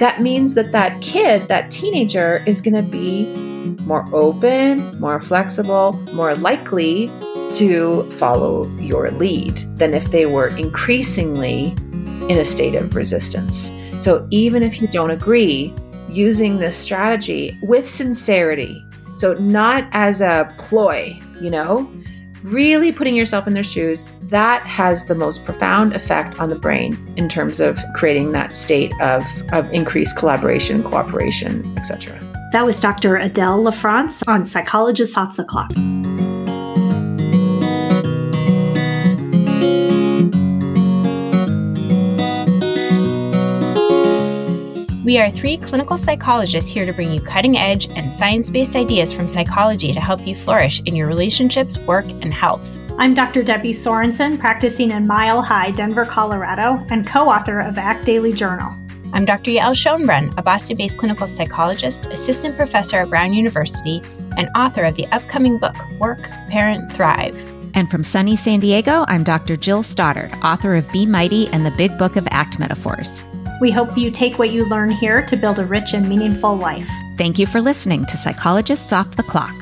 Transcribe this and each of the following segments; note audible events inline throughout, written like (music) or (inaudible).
that means that that kid, that teenager, is going to be more open, more flexible, more likely to follow your lead than if they were increasingly in a state of resistance. So even if you don't agree, using this strategy with sincerity, so not as a ploy, you know, really putting yourself in their shoes, that has the most profound effect on the brain in terms of creating that state of, of increased collaboration, cooperation, etc. That was Dr. Adele LaFrance on Psychologists Off the Clock. We are three clinical psychologists here to bring you cutting edge and science based ideas from psychology to help you flourish in your relationships, work, and health. I'm Dr. Debbie Sorensen, practicing in Mile High, Denver, Colorado, and co author of ACT Daily Journal. I'm Dr. Yael Schonbrun, a Boston based clinical psychologist, assistant professor at Brown University, and author of the upcoming book, Work, Parent, Thrive. And from sunny San Diego, I'm Dr. Jill Stoddard, author of Be Mighty and the Big Book of ACT Metaphors. We hope you take what you learn here to build a rich and meaningful life. Thank you for listening to Psychologists Off the Clock.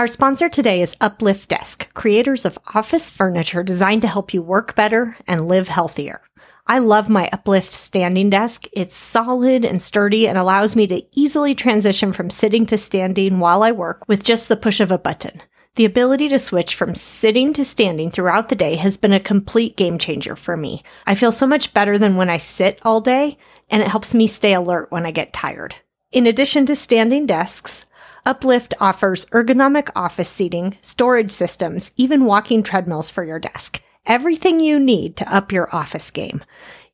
Our sponsor today is Uplift Desk, creators of office furniture designed to help you work better and live healthier. I love my Uplift standing desk. It's solid and sturdy and allows me to easily transition from sitting to standing while I work with just the push of a button. The ability to switch from sitting to standing throughout the day has been a complete game changer for me. I feel so much better than when I sit all day, and it helps me stay alert when I get tired. In addition to standing desks, Uplift offers ergonomic office seating, storage systems, even walking treadmills for your desk. Everything you need to up your office game.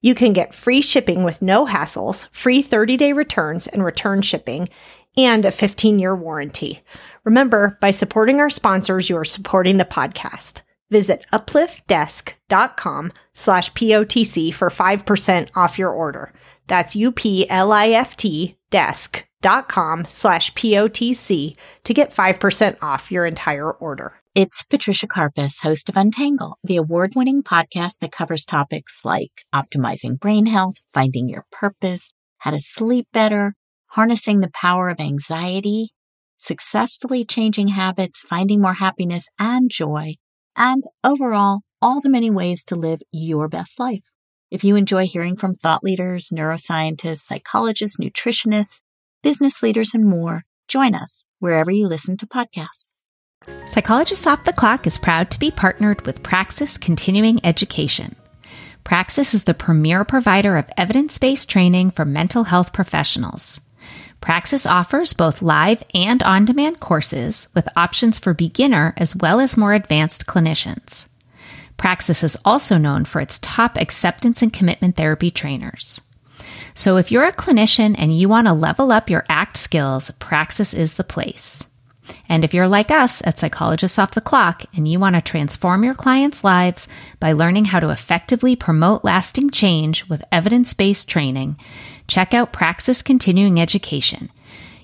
You can get free shipping with no hassles, free 30 day returns and return shipping, and a 15 year warranty. Remember, by supporting our sponsors, you are supporting the podcast. Visit upliftdesk.com slash POTC for 5% off your order. That's U-P-L-I-F-T desk.com slash POTC to get 5% off your entire order. It's Patricia Karpas, host of Untangle, the award-winning podcast that covers topics like optimizing brain health, finding your purpose, how to sleep better, harnessing the power of anxiety, successfully changing habits, finding more happiness and joy, and overall, all the many ways to live your best life. If you enjoy hearing from thought leaders, neuroscientists, psychologists, nutritionists, business leaders, and more, join us wherever you listen to podcasts. Psychologists Off the Clock is proud to be partnered with Praxis Continuing Education. Praxis is the premier provider of evidence based training for mental health professionals. Praxis offers both live and on demand courses with options for beginner as well as more advanced clinicians. Praxis is also known for its top acceptance and commitment therapy trainers. So if you're a clinician and you want to level up your ACT skills, Praxis is the place. And if you're like us at Psychologists Off the Clock and you want to transform your clients' lives by learning how to effectively promote lasting change with evidence based training, check out Praxis Continuing Education.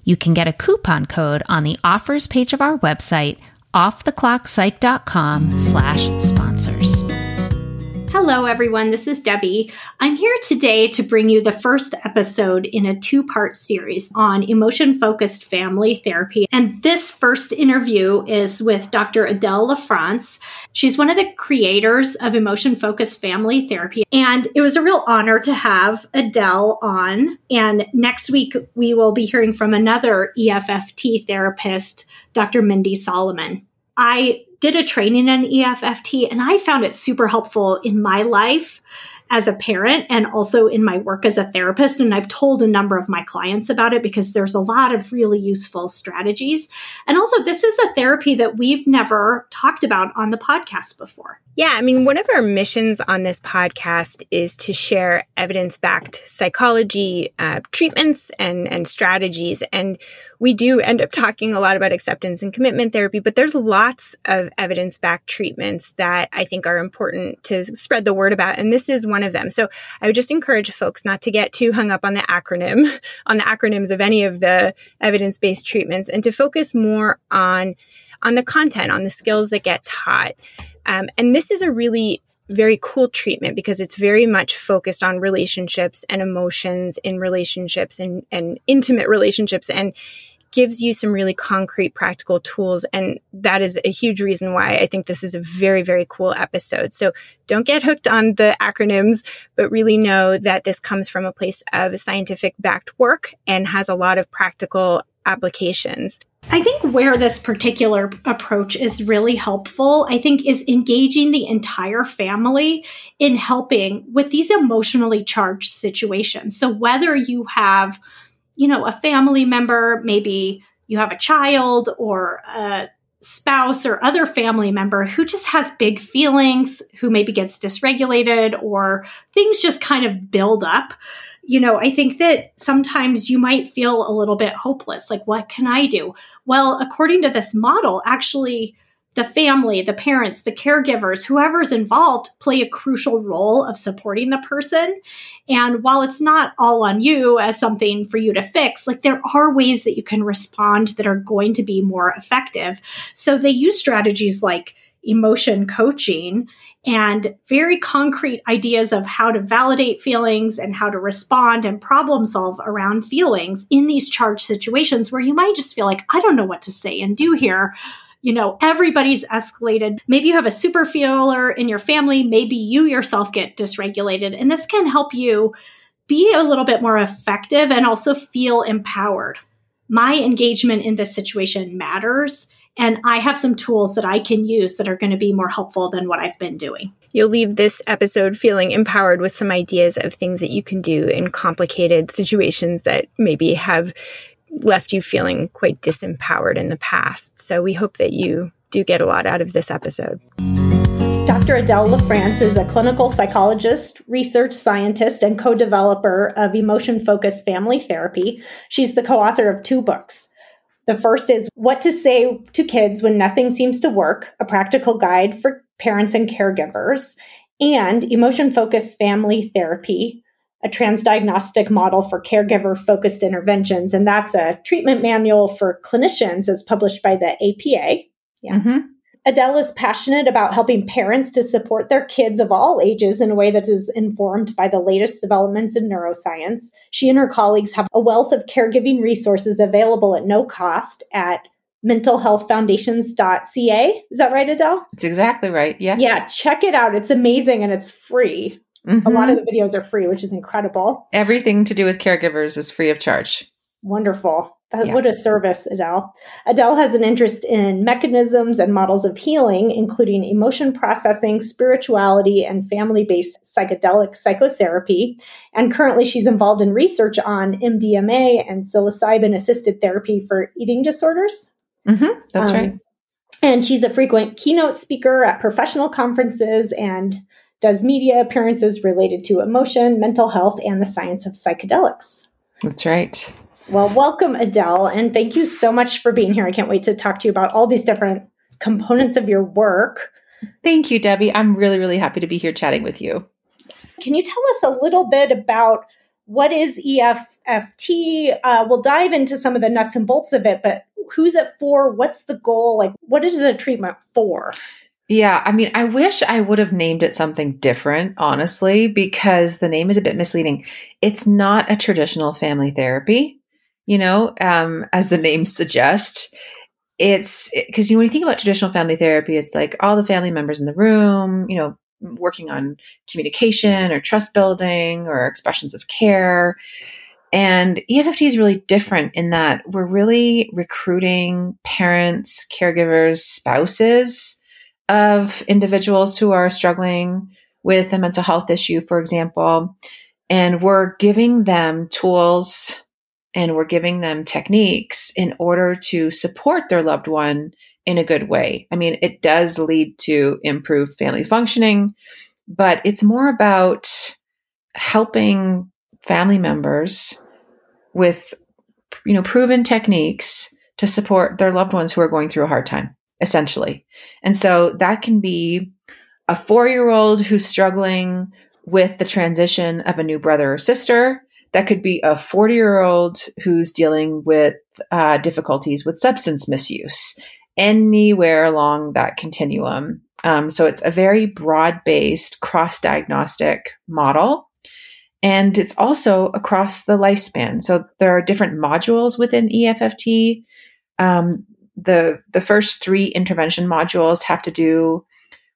You can get a coupon code on the offers page of our website, offtheclockpsych.com slash sponsors. Hello, everyone. This is Debbie. I'm here today to bring you the first episode in a two part series on emotion focused family therapy. And this first interview is with Dr. Adele LaFrance. She's one of the creators of emotion focused family therapy. And it was a real honor to have Adele on. And next week, we will be hearing from another EFFT therapist, Dr. Mindy Solomon. I did a training in EFFT and I found it super helpful in my life as a parent and also in my work as a therapist. And I've told a number of my clients about it because there's a lot of really useful strategies. And also, this is a therapy that we've never talked about on the podcast before. Yeah, I mean, one of our missions on this podcast is to share evidence backed psychology uh, treatments and, and strategies. And we do end up talking a lot about acceptance and commitment therapy, but there's lots of evidence backed treatments that I think are important to spread the word about. And this is one of them. So I would just encourage folks not to get too hung up on the acronym, (laughs) on the acronyms of any of the evidence based treatments and to focus more on on the content, on the skills that get taught. Um, and this is a really very cool treatment because it's very much focused on relationships and emotions in relationships and, and intimate relationships and gives you some really concrete practical tools and that is a huge reason why i think this is a very very cool episode so don't get hooked on the acronyms but really know that this comes from a place of scientific backed work and has a lot of practical applications I think where this particular approach is really helpful, I think, is engaging the entire family in helping with these emotionally charged situations. So whether you have, you know, a family member, maybe you have a child or a spouse or other family member who just has big feelings, who maybe gets dysregulated or things just kind of build up you know, I think that sometimes you might feel a little bit hopeless. Like, what can I do? Well, according to this model, actually, the family, the parents, the caregivers, whoever's involved play a crucial role of supporting the person. And while it's not all on you as something for you to fix, like there are ways that you can respond that are going to be more effective. So they use strategies like emotion coaching and very concrete ideas of how to validate feelings and how to respond and problem solve around feelings in these charged situations where you might just feel like, I don't know what to say and do here. You know, everybody's escalated. Maybe you have a super feeler in your family. Maybe you yourself get dysregulated. And this can help you be a little bit more effective and also feel empowered. My engagement in this situation matters and I have some tools that I can use that are going to be more helpful than what I've been doing. You'll leave this episode feeling empowered with some ideas of things that you can do in complicated situations that maybe have left you feeling quite disempowered in the past. So we hope that you do get a lot out of this episode. Dr. Adele LaFrance is a clinical psychologist, research scientist, and co developer of emotion focused family therapy. She's the co author of two books the first is What to Say to Kids When Nothing Seems to Work, a practical guide for parents and caregivers, and Emotion Focused Family Therapy, a transdiagnostic model for caregiver focused interventions. And that's a treatment manual for clinicians as published by the APA. Yeah. Mm-hmm. Adele is passionate about helping parents to support their kids of all ages in a way that is informed by the latest developments in neuroscience. She and her colleagues have a wealth of caregiving resources available at no cost at mentalhealthfoundations.ca. Is that right, Adele? It's exactly right. Yes. Yeah, check it out. It's amazing and it's free. Mm-hmm. A lot of the videos are free, which is incredible. Everything to do with caregivers is free of charge. Wonderful. Yeah. What a service, Adele. Adele has an interest in mechanisms and models of healing, including emotion processing, spirituality, and family based psychedelic psychotherapy. And currently, she's involved in research on MDMA and psilocybin assisted therapy for eating disorders. Mm-hmm. That's um, right. And she's a frequent keynote speaker at professional conferences and does media appearances related to emotion, mental health, and the science of psychedelics. That's right. Well, welcome, Adele, and thank you so much for being here. I can't wait to talk to you about all these different components of your work. Thank you, Debbie. I'm really, really happy to be here chatting with you. Can you tell us a little bit about what is EFFT? Uh, we'll dive into some of the nuts and bolts of it, but who's it for? What's the goal? Like, what is the treatment for? Yeah, I mean, I wish I would have named it something different, honestly, because the name is a bit misleading. It's not a traditional family therapy you know, um, as the name suggests. It's because you know, when you think about traditional family therapy, it's like all the family members in the room, you know, working on communication or trust building or expressions of care. And EFFT is really different in that we're really recruiting parents, caregivers, spouses of individuals who are struggling with a mental health issue, for example, and we're giving them tools and we're giving them techniques in order to support their loved one in a good way. I mean, it does lead to improved family functioning, but it's more about helping family members with you know proven techniques to support their loved ones who are going through a hard time essentially and so that can be a 4-year-old who's struggling with the transition of a new brother or sister that could be a 40 year old who's dealing with uh, difficulties with substance misuse anywhere along that continuum um, so it's a very broad based cross diagnostic model and it's also across the lifespan. So there are different modules within EFFT. Um, the the first three intervention modules have to do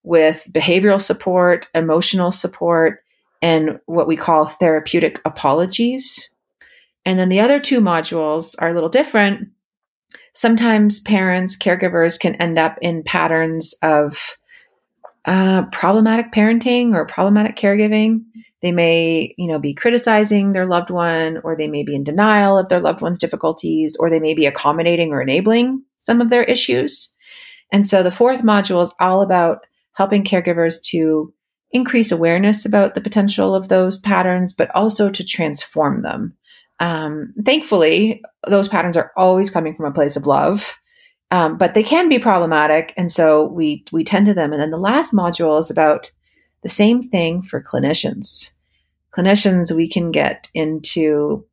with behavioral support, emotional support, and what we call therapeutic apologies. And then the other two modules are a little different. Sometimes parents, caregivers can end up in patterns of uh, problematic parenting or problematic caregiving. They may, you know, be criticizing their loved one, or they may be in denial of their loved one's difficulties, or they may be accommodating or enabling some of their issues. And so the fourth module is all about helping caregivers to increase awareness about the potential of those patterns, but also to transform them. Um, thankfully, those patterns are always coming from a place of love, um, but they can be problematic, and so we we tend to them. And then the last module is about the same thing for clinicians clinicians, we can get into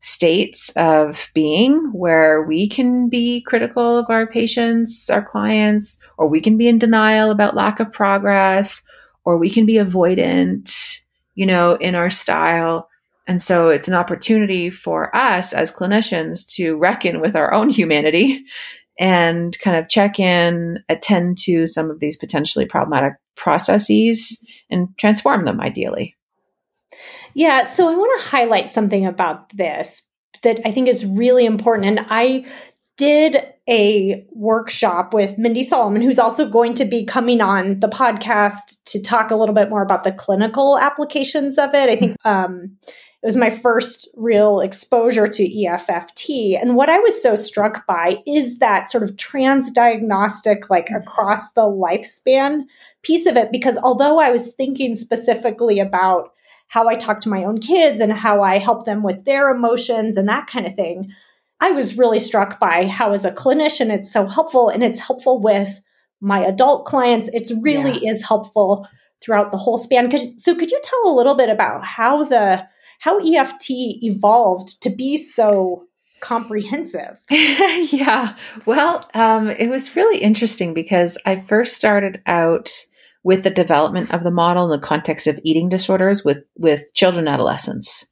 states of being where we can be critical of our patients, our clients, or we can be in denial about lack of progress, or we can be avoidant, you know, in our style. And so it's an opportunity for us as clinicians to reckon with our own humanity and kind of check in, attend to some of these potentially problematic processes and transform them ideally. Yeah, so I want to highlight something about this that I think is really important. And I did a workshop with Mindy Solomon, who's also going to be coming on the podcast to talk a little bit more about the clinical applications of it. I think um, it was my first real exposure to EFFT. And what I was so struck by is that sort of trans diagnostic, like across the lifespan piece of it, because although I was thinking specifically about how I talk to my own kids and how I help them with their emotions and that kind of thing. I was really struck by how, as a clinician, it's so helpful and it's helpful with my adult clients. It's really yeah. is helpful throughout the whole span. So, could you tell a little bit about how the how EFT evolved to be so comprehensive? (laughs) yeah, well, um, it was really interesting because I first started out with the development of the model in the context of eating disorders with with children adolescents.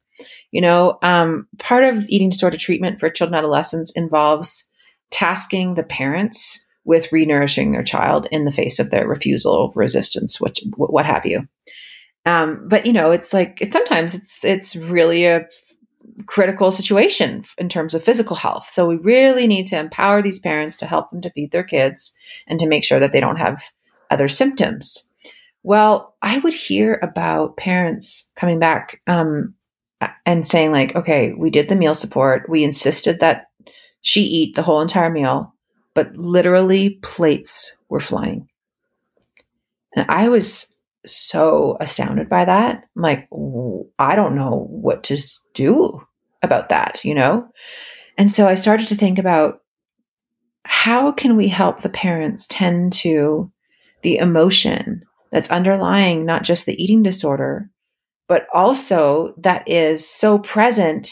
You know, um, part of eating disorder treatment for children adolescents involves tasking the parents with renourishing their child in the face of their refusal, resistance, which what have you. Um, but you know, it's like it's sometimes it's it's really a critical situation in terms of physical health. So we really need to empower these parents to help them to feed their kids and to make sure that they don't have other symptoms. Well, I would hear about parents coming back um, and saying, like, okay, we did the meal support. We insisted that she eat the whole entire meal, but literally plates were flying. And I was so astounded by that. I'm like, I don't know what to do about that, you know? And so I started to think about how can we help the parents tend to the emotion that's underlying not just the eating disorder, but also that is so present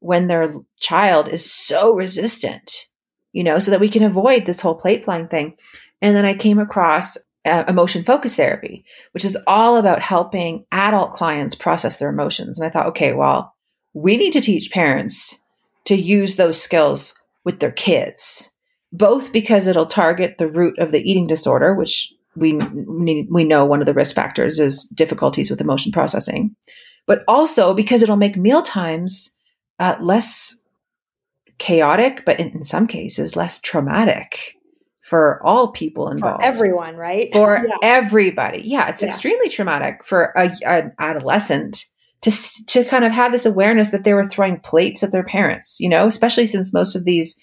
when their child is so resistant, you know, so that we can avoid this whole plate flying thing. And then I came across uh, emotion focus therapy, which is all about helping adult clients process their emotions. And I thought, okay, well, we need to teach parents to use those skills with their kids, both because it'll target the root of the eating disorder, which we we know one of the risk factors is difficulties with emotion processing, but also because it'll make meal times uh, less chaotic, but in, in some cases less traumatic for all people involved. For everyone, right? For (laughs) yeah. everybody. Yeah, it's Yeah. extremely traumatic for a, an adolescent to to kind of have this awareness that they were throwing plates at their parents, you know, especially since most of these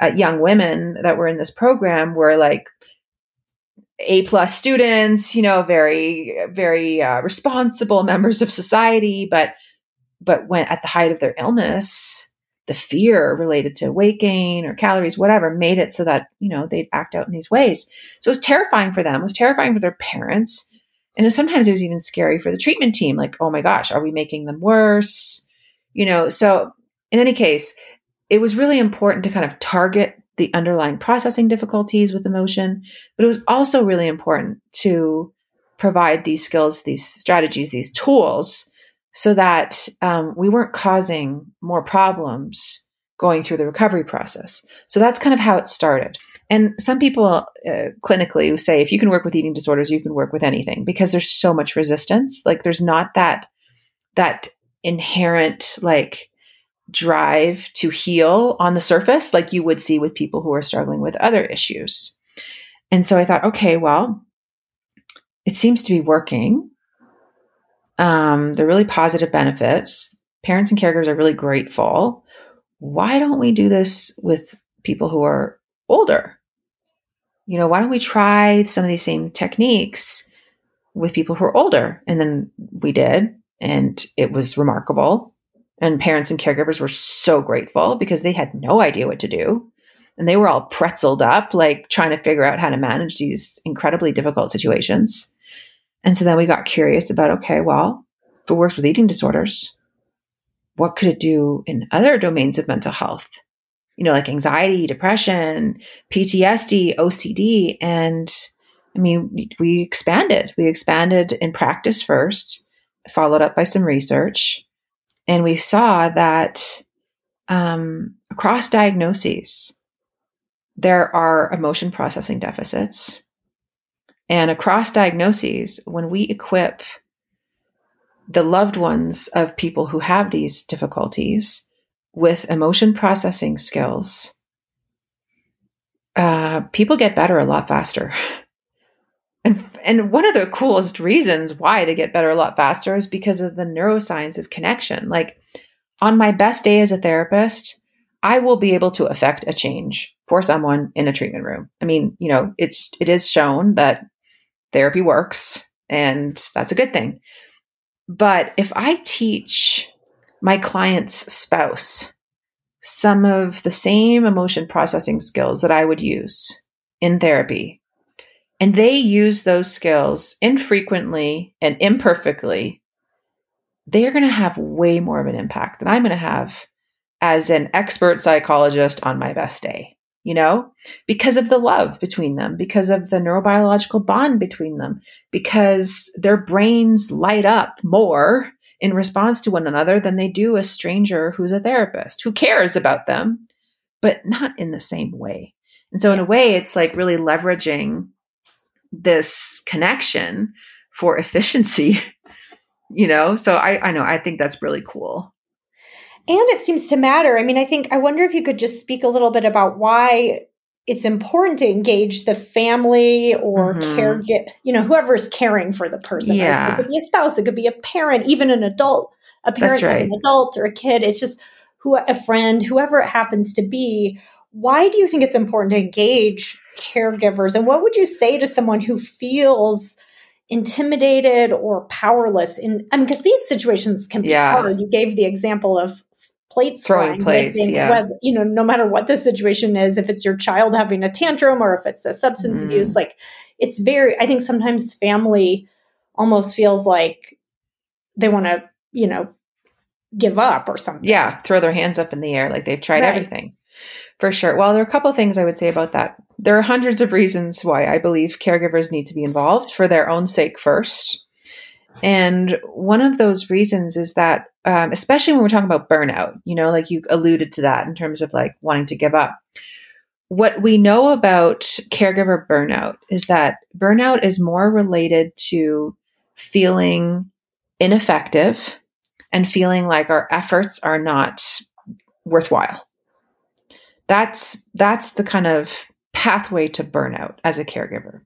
uh, young women that were in this program were like A plus students, you know, very very uh, responsible members of society, but but when at the height of their illness, the fear related to weight gain or calories, whatever, made it so that, you know, they'd act out in these ways. So it was terrifying for them, it was terrifying for their parents. And sometimes it was even scary for the treatment team. Like, oh my gosh, are we making them worse? You know, so in any case, it was really important to kind of target the underlying processing difficulties with emotion, but it was also really important to provide these skills, these strategies, these tools so that um, we weren't causing more problems going through the recovery process. So that's kind of how it started. And some people uh, clinically say if you can work with eating disorders, you can work with anything because there's so much resistance. Like there's not that that inherent like drive to heal on the surface like you would see with people who are struggling with other issues. And so I thought, okay, well, it seems to be working. Um, they're really positive benefits. Parents and caregivers are really grateful. Why don't we do this with people who are older? You know, why don't we try some of these same techniques with people who are older? And then we did, and it was remarkable. And parents and caregivers were so grateful because they had no idea what to do. And they were all pretzeled up, like trying to figure out how to manage these incredibly difficult situations. And so then we got curious about okay, well, if it works with eating disorders, what could it do in other domains of mental health? You know, like anxiety, depression, PTSD, OCD. And I mean, we- we expanded. We expanded in practice first, followed up by some research. And we saw that um, across diagnoses, there are emotion processing deficits. And across diagnoses, when we equip the loved ones of people who have these difficulties with emotion processing skills, uh, people get better a lot faster. (laughs) And, and one of the coolest reasons why they get better a lot faster is because of the neuroscience of connection. Like on my best day as a therapist, I will be able to affect a change for someone in a treatment room. I mean, you know, it's it is shown that therapy works and that's a good thing. But if I teach my client's spouse some of the same emotion processing skills that I would use in therapy, and they use those skills infrequently and imperfectly, they are going to have way more of an impact than I'm going to have as an expert psychologist on my best day, you know, because of the love between them, because of the neurobiological bond between them, because their brains light up more in response to one another than they do a stranger who's a therapist who cares about them, but not in the same way. And so, in a way, it's like really leveraging this connection for (laughs) efficiency, you know? So, I, I know, I think that's really cool. And it seems to matter. I mean, I think, I wonder if you could just speak a little bit about why it's important to engage the family or Mhm. care, you know, whoever's caring for the person. Yeah. It could be a spouse, it could be a parent, even an adult, a parent, right. an adult or a kid. It's just who, a friend, whoever it happens to be. Why do you think it's important to engage caregivers? And what would you say to someone who feels intimidated or powerless in I mean because these situations can be Yeah. hard. You gave the example of plates Throwing plates, yeah. whether- you know, no matter what the situation is, if it's your child having a tantrum or if it's a substance Mhm. abuse, like it's very I think sometimes family almost feels like they want to, you know, give up or something. Yeah, throw their hands up in the air like they've tried Right. everything. For sure. Well, there are a couple things I would say about that. There are hundreds of reasons why I believe caregivers need to be involved for their own sake first. And one of those reasons is that, um, especially when we're talking about burnout, you know, like you alluded to that in terms of like wanting to give up. What we know about caregiver burnout is that burnout is more related to feeling ineffective and feeling like our efforts are not worthwhile. That's that's the kind of pathway to burnout as a caregiver.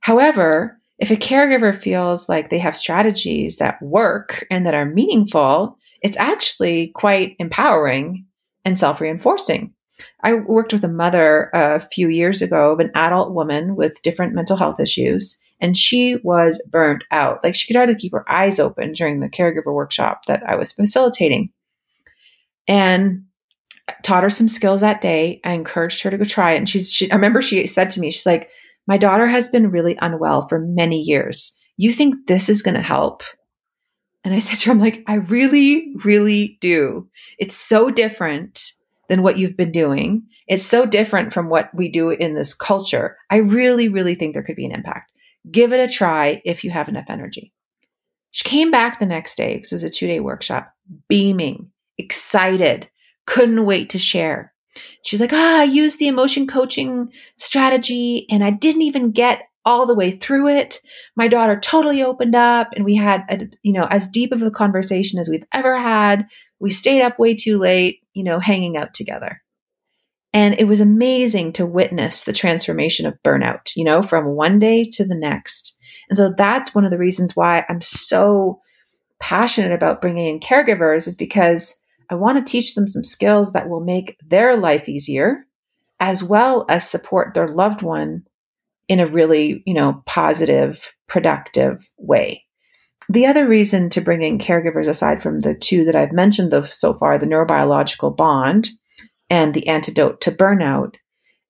However, if a caregiver feels like they have strategies that work and that are meaningful, it's actually quite empowering and self reinforcing. I worked with a mother a few years ago of an adult woman with different mental health issues, and she was burnt out. Like she could hardly keep her eyes open during the caregiver workshop that I was facilitating. And taught her some skills that day. I encouraged her to go try it. And she's, she, I remember she said to me, she's like, my daughter has been really unwell for many years. You think this is going to help? And I said to her, I'm like, I really, really do. It's so different than what you've been doing. It's so different from what we do in this culture. I really, really think there could be an impact. Give it a try if you have enough energy. She came back the next day because it was a two day workshop, beaming, excited, couldn't wait to share. She's like, ah, I used the emotion coaching strategy and I didn't even get all the way through it. My daughter totally opened up and we had a, you know, as deep of a conversation as we've ever had. We stayed up way too late, you know, hanging out together. And it was amazing to witness the transformation of burnout, you know, from one day to the next. And so that's one of the reasons why I'm so passionate about bringing in caregivers is because I want to teach them some skills that will make their life easier as well as support their loved one in a really, you know, positive, productive way. The other reason to bring in caregivers, aside from the two that I've mentioned so far, the neurobiological bond and the antidote to burnout,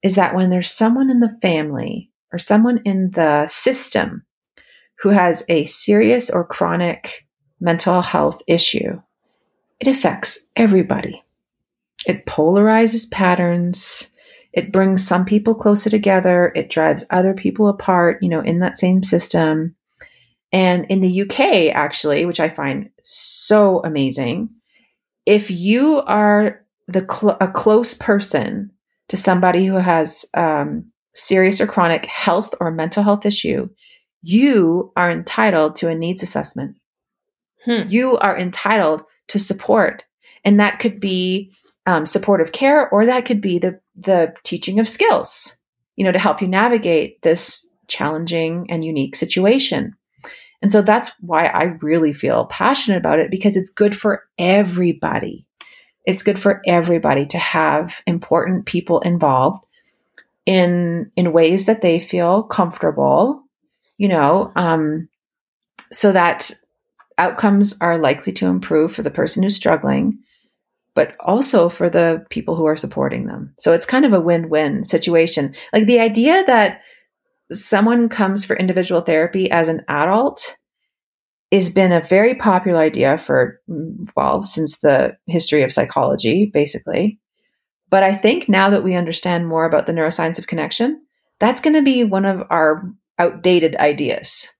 is that when there's someone in the family or someone in the system who has a serious or chronic mental health issue, it affects everybody. It polarizes patterns. It brings some people closer together. It drives other people apart, you know, in that same system. And in the UK, actually, which I find so amazing, if you are the cl- a close person to somebody who has um, serious or chronic health or mental health issue, you are entitled to a needs assessment. Hmm. You are entitled to support, and that could be um, supportive care, or that could be the the teaching of skills, you know, to help you navigate this challenging and unique situation. And so that's why I really feel passionate about it because it's good for everybody. It's good for everybody to have important people involved in in ways that they feel comfortable, you know, um, so that outcomes are likely to improve for the person who's struggling, but also for the people who are supporting them. So it's kind of a win win situation. Like the idea that someone comes for individual therapy as an adult has been a very popular idea for well since the history of psychology basically but i think now that we understand more about the neuroscience of connection that's going to be one of our outdated ideas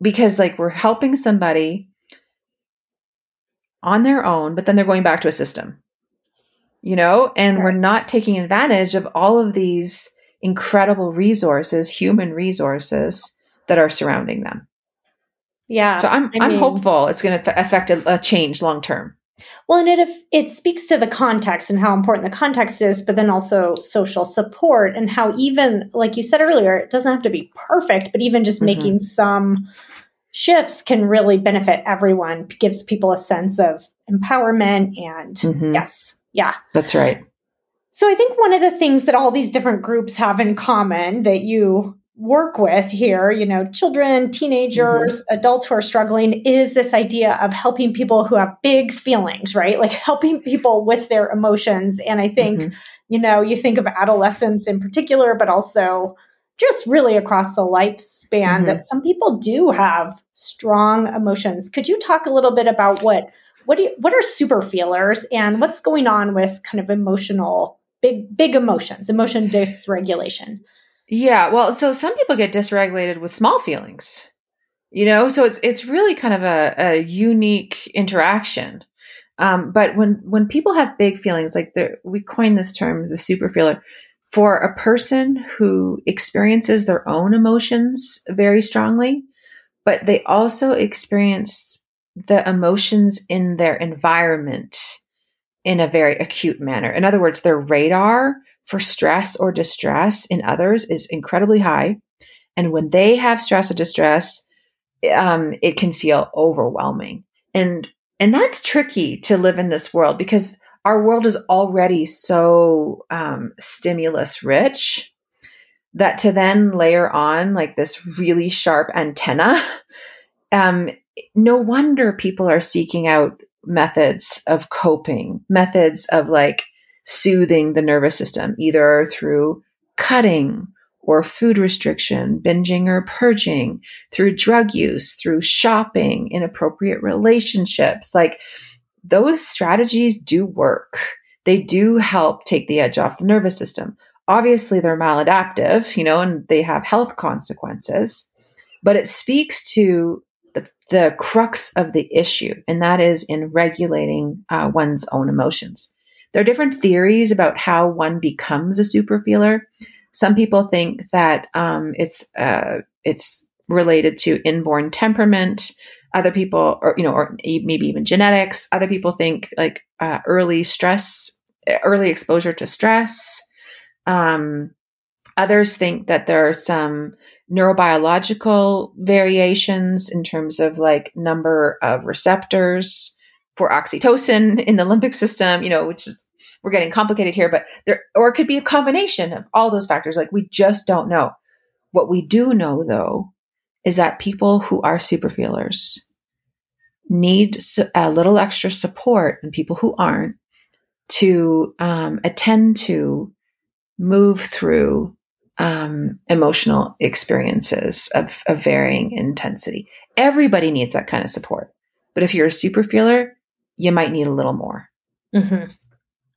because like we're helping somebody on their own but then they're going back to a system you know and right. we're not taking advantage of all of these incredible resources human resources that are surrounding them yeah. So I'm I am hopeful it's going to affect a, a change long term. Well, and it it speaks to the context and how important the context is, but then also social support and how even like you said earlier, it doesn't have to be perfect, but even just mm-hmm. making some shifts can really benefit everyone. Gives people a sense of empowerment and mm-hmm. yes, yeah, that's right. So I think one of the things that all these different groups have in common that you work with here, you know, children, teenagers, mm-hmm. adults who are struggling, is this idea of helping people who have big feelings, right? Like helping people with their emotions. And I think, mm-hmm. you know, you think of adolescents in particular, but also just really across the lifespan mm-hmm. that some people do have strong emotions. Could you talk a little bit about what what do you, what are super feelers and what's going on with kind of emotional big big emotions, emotion dysregulation? Yeah, well, so some people get dysregulated with small feelings, you know, so it's it's really kind of a, a unique interaction. Um, but when when people have big feelings, like we coined this term, the super feeler, for a person who experiences their own emotions very strongly, but they also experience the emotions in their environment in a very acute manner. In other words, their radar for stress or distress in others is incredibly high. And when they have stress or distress, um, it can feel overwhelming. And and that's tricky to live in this world because our world is already so um, stimulus rich that to then layer on like this really sharp antenna (laughs) um, no wonder people are seeking out methods of coping methods of like soothing the nervous system either through cutting or food restriction, binging or purging, through drug use, through shopping, inappropriate relationships. Like those strategies do work. They do help take the edge off the nervous system. Obviously, they're maladaptive, you know, and they have health consequences, but it speaks to the, the crux of the issue, and that is in regulating uh, one's own emotions. There are different theories about how one becomes a super feeler. Some people think that um, it's uh, it's related to inborn temperament. Other people, or you know, or maybe even genetics. Other people think like uh, early stress, early exposure to stress. Um, others think that there are some neurobiological variations in terms of like number of receptors for oxytocin in the limbic system, you know, which is we're getting complicated here, but there, or it could be a combination of all those factors. Like we just don't know. What we do know though is that people who are super feelers need a little extra support than people who aren't to um, attend to move through um, emotional experiences of, of varying intensity. Everybody needs that kind of support. But if you're a super feeler, you might need a little more. Mm-hmm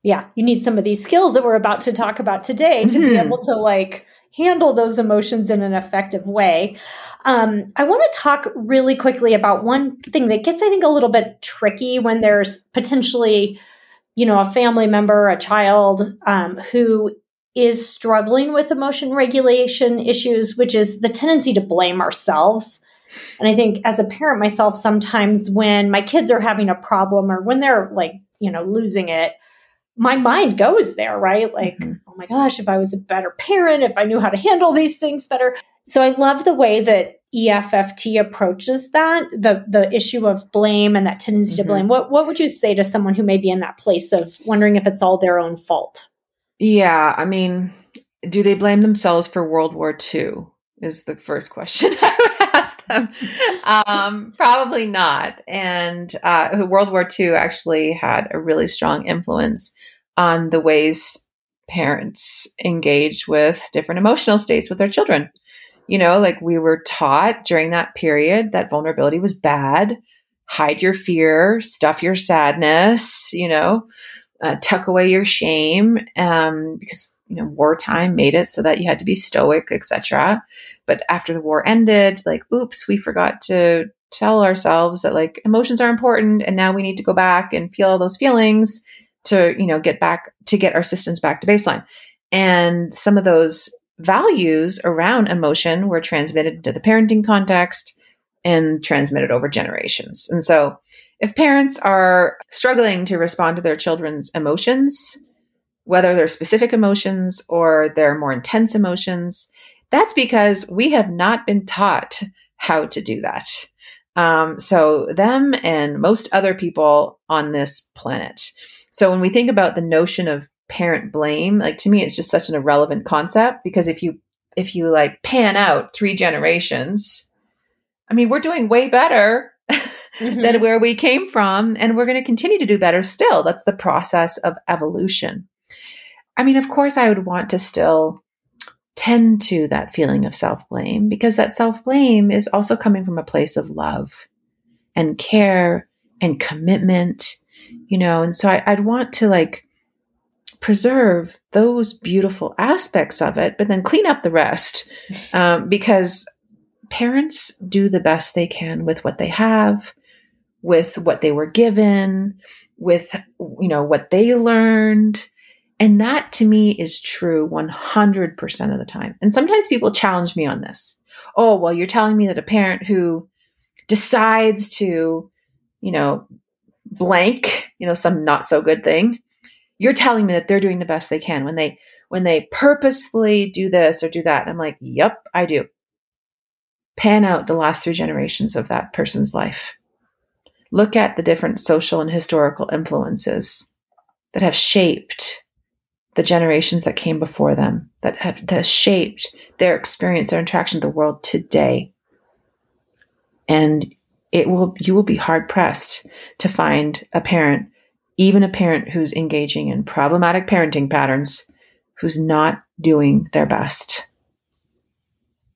yeah, you need some of these skills that we're about to talk about today to mm-hmm. be able to like handle those emotions in an effective way. Um, I want to talk really quickly about one thing that gets, I think, a little bit tricky when there's potentially, you know, a family member, a child um, who is struggling with emotion regulation issues, which is the tendency to blame ourselves. And I think as a parent myself, sometimes when my kids are having a problem or when they're like, you know, losing it, my mind goes there, right? Like, mm-hmm. oh my gosh, if I was a better parent, if I knew how to handle these things better. So I love the way that EFFT approaches that, the the issue of blame and that tendency mm-hmm. to blame. What what would you say to someone who may be in that place of wondering if it's all their own fault? Yeah, I mean, do they blame themselves for World War II? Is the first question (laughs) I would ask them. Um, probably not. And uh, World War II actually had a really strong influence on the ways parents engage with different emotional states with their children. You know, like we were taught during that period that vulnerability was bad, hide your fear, stuff your sadness, you know, uh, tuck away your shame um, because you know wartime made it so that you had to be stoic etc but after the war ended like oops we forgot to tell ourselves that like emotions are important and now we need to go back and feel all those feelings to you know get back to get our systems back to baseline. And some of those values around emotion were transmitted into the parenting context and transmitted over generations. And so if parents are struggling to respond to their children's emotions, whether they're specific emotions or they're more intense emotions, that's because we have not been taught how to do that. Um, so, them and most other people on this planet. So, when we think about the notion of parent blame, like to me, it's just such an irrelevant concept because if you if you like pan out three generations, I mean, we're doing way better (laughs) mm-hmm. than where we came from. And we're going to continue to do better still. That's the process of evolution. I mean, of course, I would want to still tend to that feeling of self blame because that self blame is also coming from a place of love and care and commitment, you know. And so I, would want to like preserve those beautiful aspects of it, but then clean up the rest (laughs) um, because parents do the best they can with what they have with what they were given, with you know what they learned. And that to me is true 100% of the time. And sometimes people challenge me on this. Oh, well, you're telling me that a parent who decides to, you know, blank, you know, some not so good thing, you're telling me that they're doing the best they can when they when they purposefully do this or do that. And I'm like, yep, I do. Pan out the last three generations of that person's life. Look at the different social and historical influences that have shaped the generations that came before them, that have, that shaped their experience, their interaction with the world today. And it will you will be hard pressed to find a parent, even a parent who's engaging in problematic parenting patterns, who's not doing their best.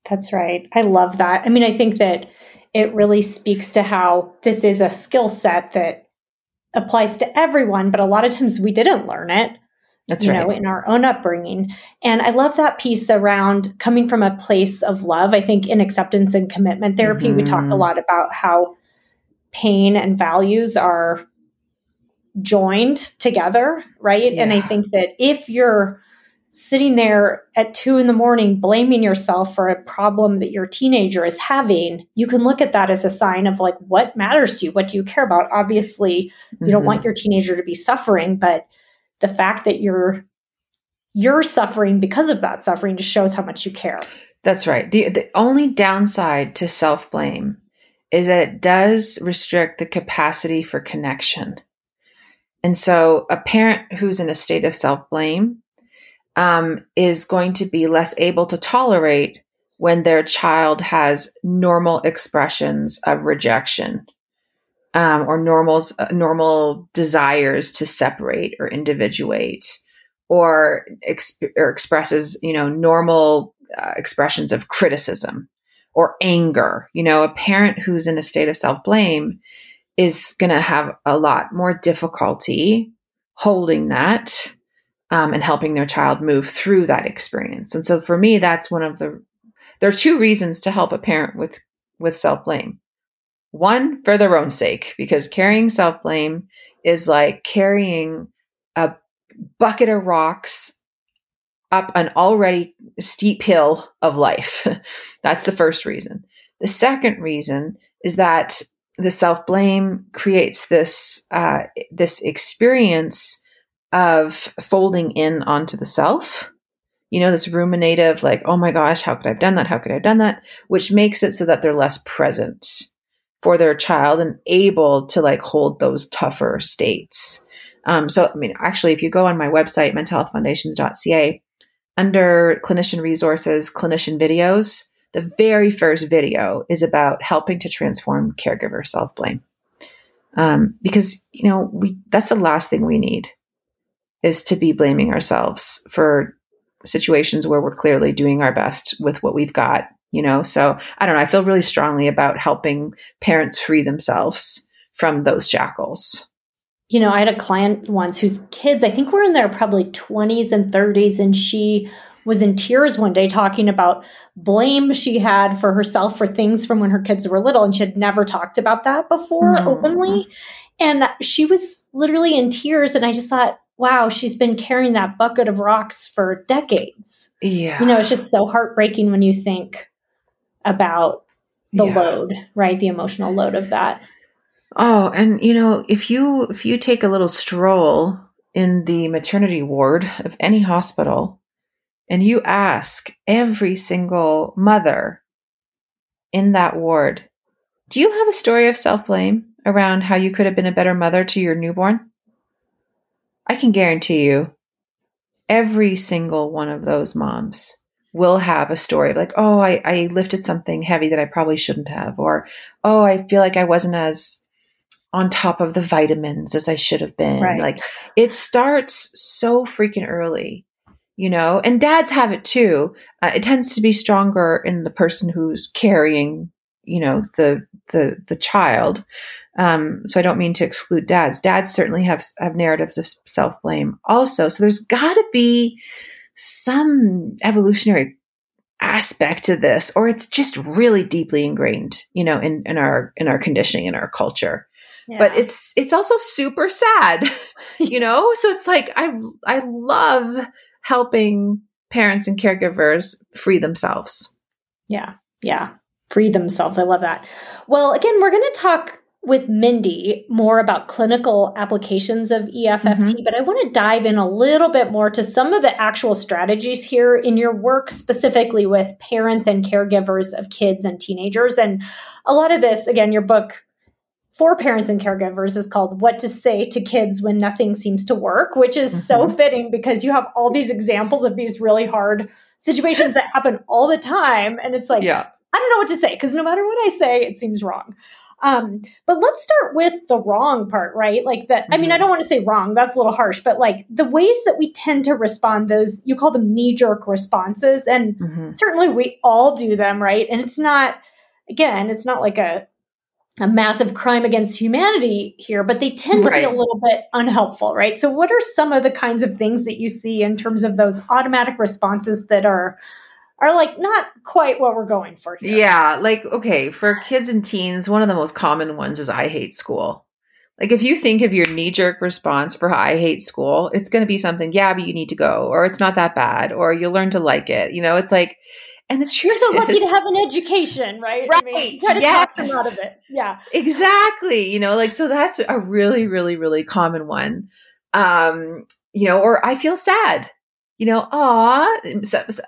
That's right. I love that. I mean, I think that it really speaks to how this is a skill set that applies to everyone, but a lot of times we didn't learn it. That's you right. know, in our own upbringing. And I love that piece around coming from a place of love. I think in acceptance and commitment therapy, we talk a Mhm. lot about how pain and values are joined together, right? And I think that if you're sitting there at two in the morning blaming yourself for a problem that your teenager is having, you can look at that as a sign of like, what matters to you? What do you care about? Obviously, you don't Mhm. want your teenager to be suffering, but the fact that you're you're suffering because of that suffering just shows how much you care. That's right. The the only downside to self-blame is that it does restrict the capacity for connection. And so a parent who's in a state of self-blame um, is going to be less able to tolerate when their child has normal expressions of rejection um, or normals, uh, normal desires to separate or individuate or, exp- or expresses, you know, normal uh, expressions of criticism or anger. You know, a parent who's in a state of self blame is going to have a lot more difficulty holding that um, and helping their child move through that experience. And so for me, that's one of the, there are two reasons to help a parent with, with self blame. One, for their own sake, because carrying self blame is like carrying a bucket of rocks up an already steep hill of life. (laughs) That's the first reason. The second reason is that the self blame creates this uh, this experience of folding in onto the self. You know, this ruminative, like, oh my gosh, how could I have done that? How could I have done that? Which makes it so that they're less present for their child and able to like hold those tougher states. Um, so, I mean, actually, if you go on my website, mentalhealthfoundations.ca, under clinician resources, clinician videos, the very first video is about helping to transform caregiver self blame. Um, because, you know, we, that's the last thing we need is to be blaming ourselves for situations where we're clearly doing our best with what we've got, you know? So I don't know. I feel really strongly about helping parents free themselves from those shackles. You know, I had a client once whose kids, I think were in their probably 20s and 30s, and she was in tears one day talking about blame she had for herself for things from when her kids were little. And she had never talked about that before Mhm. openly. And she was literally in tears. And I just thought, wow, she's been carrying that bucket of rocks for decades. Yeah. You know, it's just so heartbreaking when you think about the Yeah. load, right? The emotional load of that. Oh, and you know, if you if you take a little stroll in the maternity ward of any hospital and you ask every single mother in that ward, do you have a story of self-blame around how you could have been a better mother to your newborn? I can guarantee you every single one of those moms will have a story of like, oh, I, I lifted something heavy that I probably shouldn't have, or oh, I feel like I wasn't as on top of the vitamins as I should have been. Right. Like it starts so freaking early, you know, and dads have it too. Uh, it tends to be stronger in the person who's carrying, you know, the, the, the child. Um, so I don't mean to exclude dads. Dads certainly have, have narratives of self blame also. So there's gotta be some evolutionary aspect to this, or it's just really deeply ingrained, you know, in, in our, in our conditioning, in our culture but it's it's also super sad (laughs) you know so it's like i i love helping parents and caregivers free themselves Yeah. Yeah. Free themselves. I love that. Well, again, we're going to talk with Mindy more about clinical applications of EFFT, mm-hmm. but I want to dive in a little bit more to some of the actual strategies here in your work, specifically with parents and caregivers of kids and teenagers. And a lot of this, again, your book for parents and caregivers is called What to Say to Kids When Nothing Seems to Work, which is mm-hmm. so fitting because you have all these examples of these really hard situations that happen all the time. And it's like, yeah. I don't know what to say because no matter what I say, it seems wrong. Um, but let's start with the wrong part, right? Like that. I mean, I mm-hmm. don't want to say wrong, that's a little harsh, but like the ways that we tend to respond, those you call them knee jerk responses. And mm-hmm. certainly we all do them, right? And it's not, again, it's not like a, a massive crime against humanity here, but they tend to be a little bit unhelpful, right? So, what are some of the kinds of things that you see in terms of those automatic responses that are are like not quite what we're going for here. Yeah, like okay, for kids and teens, one of the most common ones is I hate school. Like if you think of your knee jerk response for I hate school, it's going to be something, yeah, but you need to go, or it's not that bad, or you'll learn to like it. You know, it's like, and the truth You're so is, lucky to have an education, right? Right. I mean, try to yes. out of it. Yeah. Exactly. You know, like so that's a really, really, really common one. Um, you know, or I feel sad. You know, ah, so, so,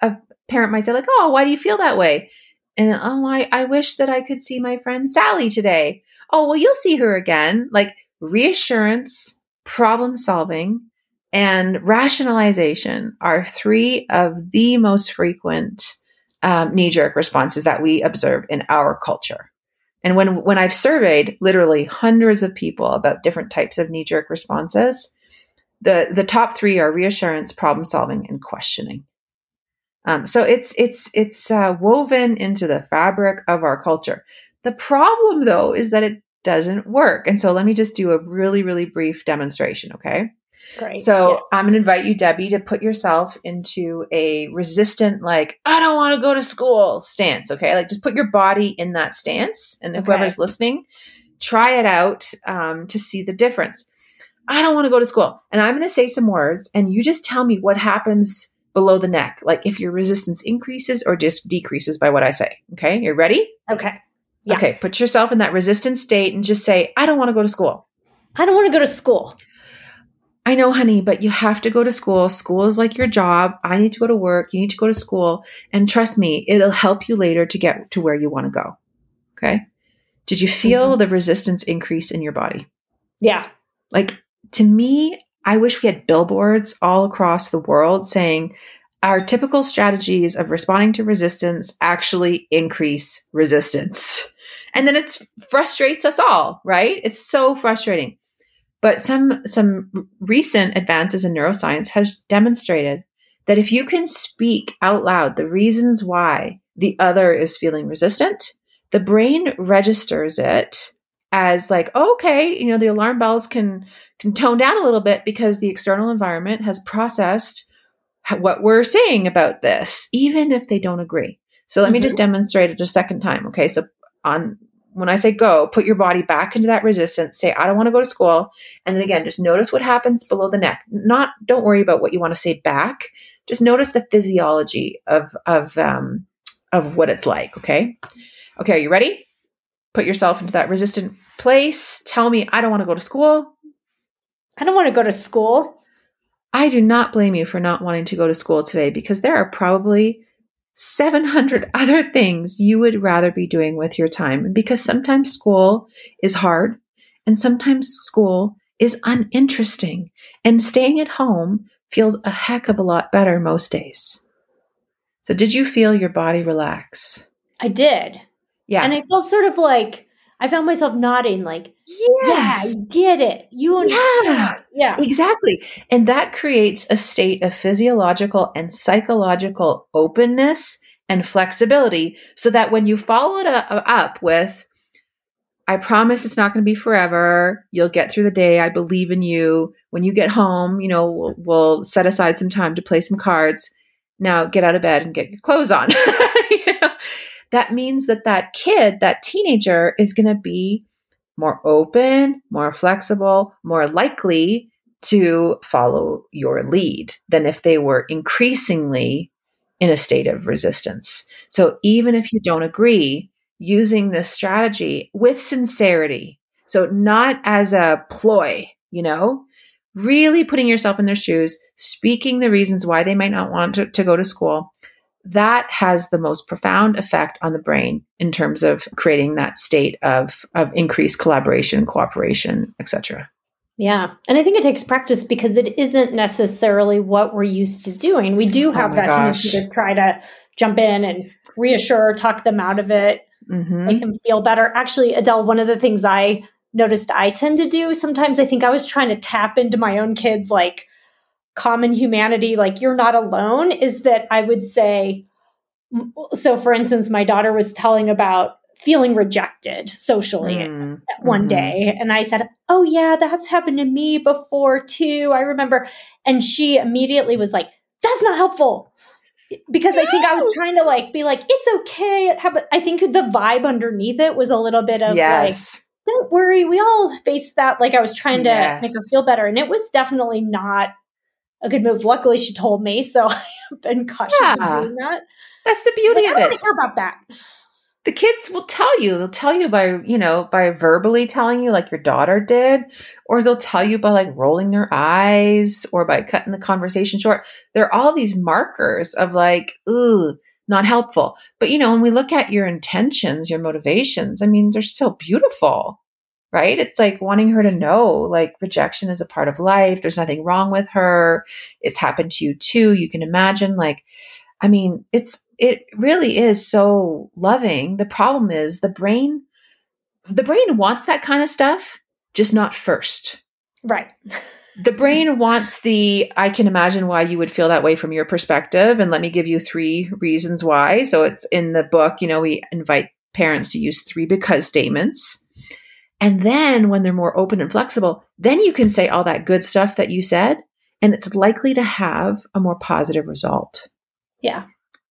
parent might say like, "Oh, why do you feel that way?" And oh, I I wish that I could see my friend Sally today. Oh, well, you'll see her again. Like reassurance, problem solving, and rationalization are three of the most frequent um, knee jerk responses that we observe in our culture. And when when I've surveyed literally hundreds of people about different types of knee jerk responses, the the top three are reassurance, problem solving, and questioning. Um, so it's it's it's uh, woven into the fabric of our culture. The problem, though, is that it doesn't work. And so let me just do a really really brief demonstration. Okay. Great. So yes. I'm going to invite you, Debbie, to put yourself into a resistant, like I don't want to go to school stance. Okay, like just put your body in that stance, and okay. whoever's listening, try it out um, to see the difference. I don't want to go to school, and I'm going to say some words, and you just tell me what happens below the neck, like if your resistance increases or just decreases by what I say. Okay, you're ready? Okay. Yeah. Okay, put yourself in that resistance state and just say, I don't want to go to school. I don't want to go to school. I know, honey, but you have to go to school. School is like your job. I need to go to work. You need to go to school. And trust me, it'll help you later to get to where you want to go. Okay. Did you feel mm-hmm. the resistance increase in your body? Yeah. Like to me, I wish we had billboards all across the world saying our typical strategies of responding to resistance actually increase resistance. And then it frustrates us all, right? It's so frustrating. But some some recent advances in neuroscience has demonstrated that if you can speak out loud the reasons why the other is feeling resistant, the brain registers it as like okay you know the alarm bells can can tone down a little bit because the external environment has processed what we're saying about this even if they don't agree. So let mm-hmm. me just mm-hmm. demonstrate it a second time okay? So on when i say go put your body back into that resistance say i don't want to go to school and then again just notice what happens below the neck. Not don't worry about what you want to say back. Just notice the physiology of of um of what it's like okay? Okay are you ready put yourself into that resistant place. Tell me, I don't want to go to school. I don't want to go to school. I do not blame you for not wanting to go to school today because there are probably 700 (laughs) other things you would rather be doing with your time. Because sometimes school is hard and sometimes school is uninteresting, and staying at home feels a heck of a lot better most days. So, did you feel your body relax? I did. Yeah. And I felt sort of like I found myself nodding, like, yes. yeah, I get it. You understand. Yeah, yeah, exactly. And that creates a state of physiological and psychological openness and flexibility so that when you follow it uh, up with, I promise it's not going to be forever. You'll get through the day. I believe in you. When you get home, you know, we'll, we'll set aside some time to play some cards. Now get out of bed and get your clothes on. (laughs) you know? That means that that kid, that teenager is going to be more open, more flexible, more likely to follow your lead than if they were increasingly in a state of resistance. So even if you don't agree, using this strategy with sincerity. So, not as a ploy, you know, really putting yourself in their shoes, speaking the reasons why they might not want to, to go to school. That has the most profound effect on the brain in terms of creating that state of, of increased collaboration, cooperation, etc. Yeah. And I think it takes practice because it isn't necessarily what we're used to doing. We do have Oh that gosh. tendency to try to jump in and reassure, talk them out of it, Mm-hmm. make them feel better. Actually, Adele, one of the things I noticed I tend to do sometimes, I think I was trying to tap into my own kids' like common humanity, like you're not alone, is that I would say, so for instance, my daughter was telling about feeling rejected socially Mm, one mhm. day and I said, "Oh yeah, that's happened to me before too. I remember." And she immediately was like, "That's not helpful." Because I think I was trying to like be like, "It's okay." It happened. I think the vibe underneath it was a little bit of like, "Don't worry, we all face that." Like I was trying to make her feel better, and it was definitely not a good move. Luckily, she told me, so (laughs) I've been cautious Yeah. doing that. That's the beauty Like, I of don't it. to hear about that. the kids will tell you they'll tell you by you know by verbally telling you like your daughter did or they'll tell you by like rolling their eyes or by cutting the conversation short there are all these markers of like ooh not helpful but you know when we look at your intentions your motivations i mean they're so beautiful right it's like wanting her to know like rejection is a part of life there's nothing wrong with her it's happened to you too you can imagine like I mean, it's it really is so loving. The problem is the brain the brain wants that kind of stuff, just not first. Right. (laughs) The brain wants the I can imagine why you would feel that way from your perspective and let me give you three reasons why. So it's in the book, you know, we invite parents to use three because statements. And then when they're more open and flexible, then you can say all that good stuff that you said and it's likely to have a more positive result. Yeah.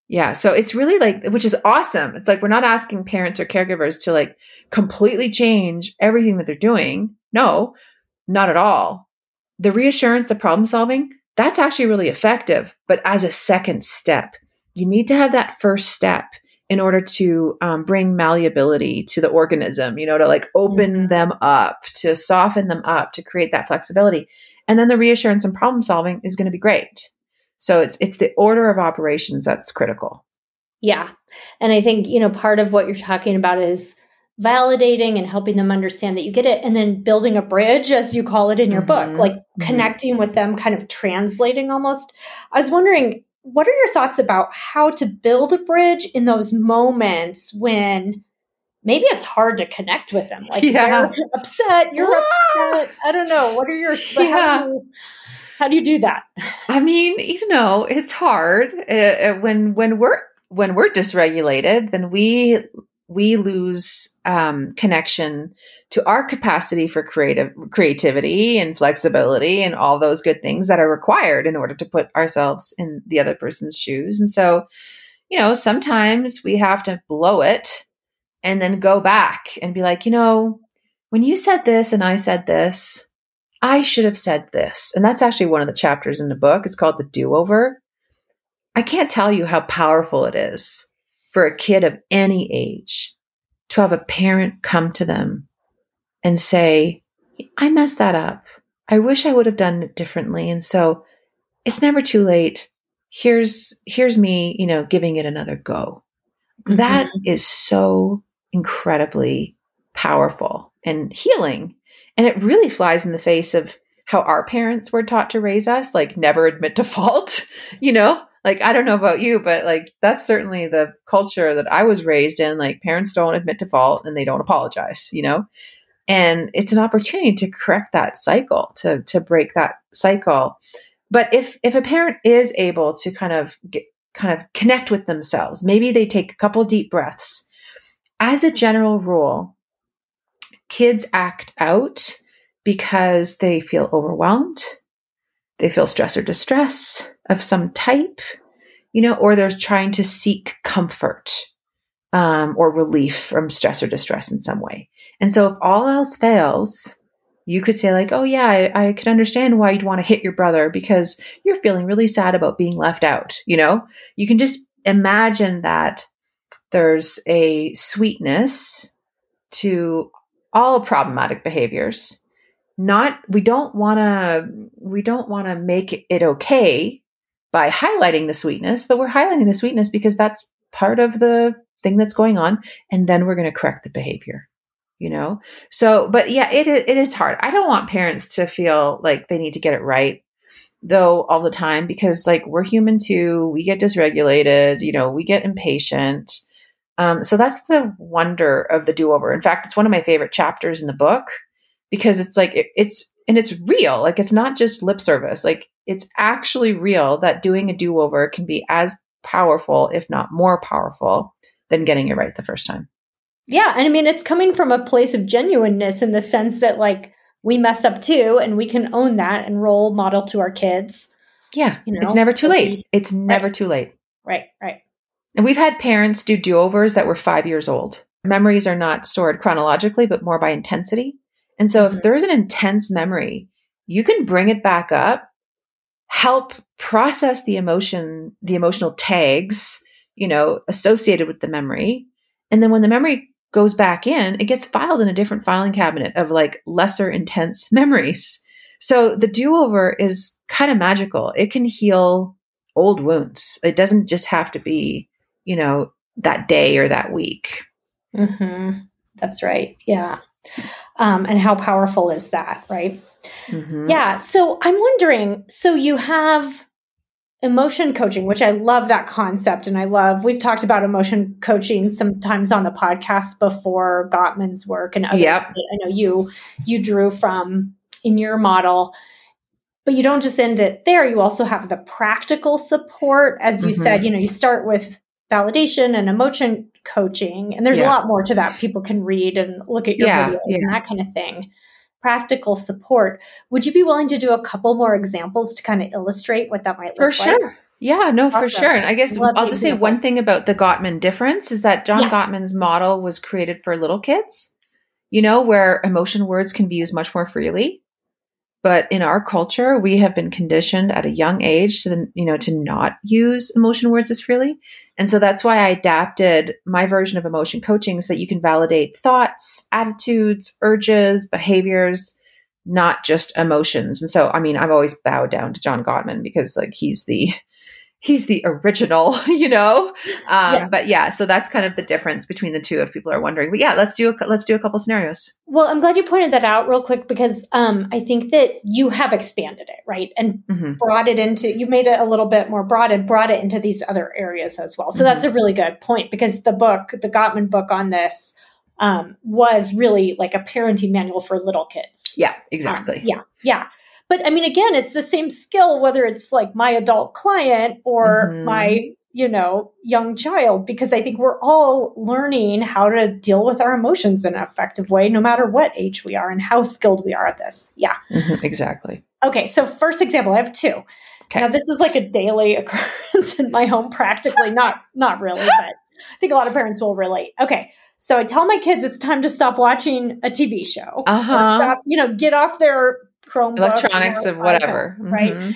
Yeah. So it's really like, which is awesome. It's like we're not asking parents or caregivers to like completely change everything that they're doing. No, not at all. The reassurance, the problem solving, that's actually really effective. But as a second step, you need to have that first step in order to um, bring malleability to the organism, you know, to like open Mhm. them up, to soften them up, to create that flexibility. And then the reassurance and problem solving is going to be great. So it's it's the order of operations that's critical. Yeah. And I think, you know, part of what you're talking about is validating and helping them understand that you get it and then building a bridge as you call it in your book, Mhm. like Mhm. connecting with them, kind of translating almost. I was wondering, what are your thoughts about how to build a bridge in those moments when maybe it's hard to connect with them? Like Yeah. they're upset, you're upset. I don't know. What are your how, Yeah. do you, how do you do that? I mean, you know, it's hard uh, uh, when when we're when we're dysregulated, then we we lose um, connection to our capacity for creative creativity and flexibility and all those good things that are required in order to put ourselves in the other person's shoes. And so, you know, sometimes we have to blow it and then go back and be like, you know, when you said this and I said this, I should have said this. And that's actually one of the chapters in the book. It's called The Do Over. I can't tell you how powerful it is for a kid of any age to have a parent come to them and say, I messed that up. I wish I would have done it differently. And so it's never too late. Here's here's me, you know, giving it another go. Mm-hmm. That is so incredibly powerful and healing. And it really flies in the face of how our parents were taught to raise us, like never admit to fault, (laughs) you know? Like I don't know about you, but like that's certainly the culture that I was raised in. Like parents don't admit to fault and they don't apologize, you know? And it's an opportunity to correct that cycle, to to break that cycle. But if if a parent is able to kind of get, kind of connect with themselves, maybe they take a couple deep breaths. As a general rule, kids act out because they feel overwhelmed, they feel stress or distress of some type, you know, or they're trying to seek comfort um, or relief from stress or distress in some way. And so, if all else fails, you could say, like, oh, yeah, I, I could understand why you'd want to hit your brother because you're feeling really sad about being left out. You know, you can just imagine that there's a sweetness to all problematic behaviors. Not we don't want to we don't want to make it okay by highlighting the sweetness, but we're highlighting the sweetness because that's part of the thing that's going on and then we're going to correct the behavior you know? So but yeah it, it is hard. I don't want parents to feel like they need to get it right though all the time because like we're human too. We get dysregulated you know we get impatient. Um, so that's the wonder of the do-over. In fact it's one of my favorite chapters in the book because it's like it, it's and it's real like it's not just lip service like it's actually real that doing a do-over can be as powerful if not more powerful than getting it right the first time yeah. And I mean, it's coming from a place of genuineness in the sense that, like, we mess up too, and we can own that and role model to our kids. Yeah. You know, it's never too late. It's never right. too late. Right. Right. And we've had parents do do overs that were five years old. Memories are not stored chronologically, but more by intensity. And so, mm-hmm. if there's an intense memory, you can bring it back up, help process the emotion, the emotional tags, you know, associated with the memory. And then when the memory goes back in, it gets filed in a different filing cabinet of like lesser intense (laughs) memories. So the do over is kind of magical. It can heal old wounds. It doesn't just have to be, you know, that day or that week. Mm-hmm. That's right. Yeah. Um, and how powerful is that, right? Mm-hmm. Yeah. So I'm wondering so you have emotion coaching, which I love that concept. And I love, we've talked about emotion coaching sometimes on the podcast before Gottman's work and others yep. I know you, you drew from in your model. But you don't just end it there. You also have the practical support. As you mm-hmm. said, you know, you start with validation and emotion coaching. And there's yeah. a lot more to that. People can read and look at your yeah, videos yeah. and that kind of thing practical support. Would you be willing to do a couple more examples to kind of illustrate what that might look for like? For sure. Yeah, no, awesome. for sure. And I guess Love I'll just examples. say one thing about the Gottman difference is that John. Gottman's model was created for little kids, you know, where emotion words can be used much more freely. But in our culture, we have been conditioned at a young age to, you know, to not use emotion words as freely. And so that's why I adapted my version of emotion coaching so that you can validate thoughts, attitudes, urges, behaviors, not just emotions. And so, I mean, I've always bowed down to John Gottman because like he's the he's the original, (laughs) you know. Um, yeah. But yeah, so that's kind of the difference between the two. If people are wondering, but yeah, let's do a, let's do a couple scenarios. Well, I'm glad you pointed that out real quick because um, I think that you have expanded it, right, and mm-hmm. brought it into. You made it a little bit more broad and brought it into these other areas as well. So mm-hmm. that's a really good point because the book, the Gottman book on this. Um, was really like a parenting manual for little kids. Yeah, exactly. Um, yeah, yeah. But I mean, again, it's the same skill, whether it's like my adult client or mm-hmm. my, you know, young child, because I think we're all learning how to deal with our emotions in an effective way, no matter what age we are and how skilled we are at this. Yeah. Mm-hmm, exactly. Okay. So, first example, I have two. Okay. Now, this is like a daily (laughs) occurrence in my home, practically. (laughs) not, not really, but I think a lot of parents will relate. Okay. So I tell my kids it's time to stop watching a TV show. Uh-huh. Stop, you know, get off their Chromebooks, electronics of whatever, right? Mm-hmm.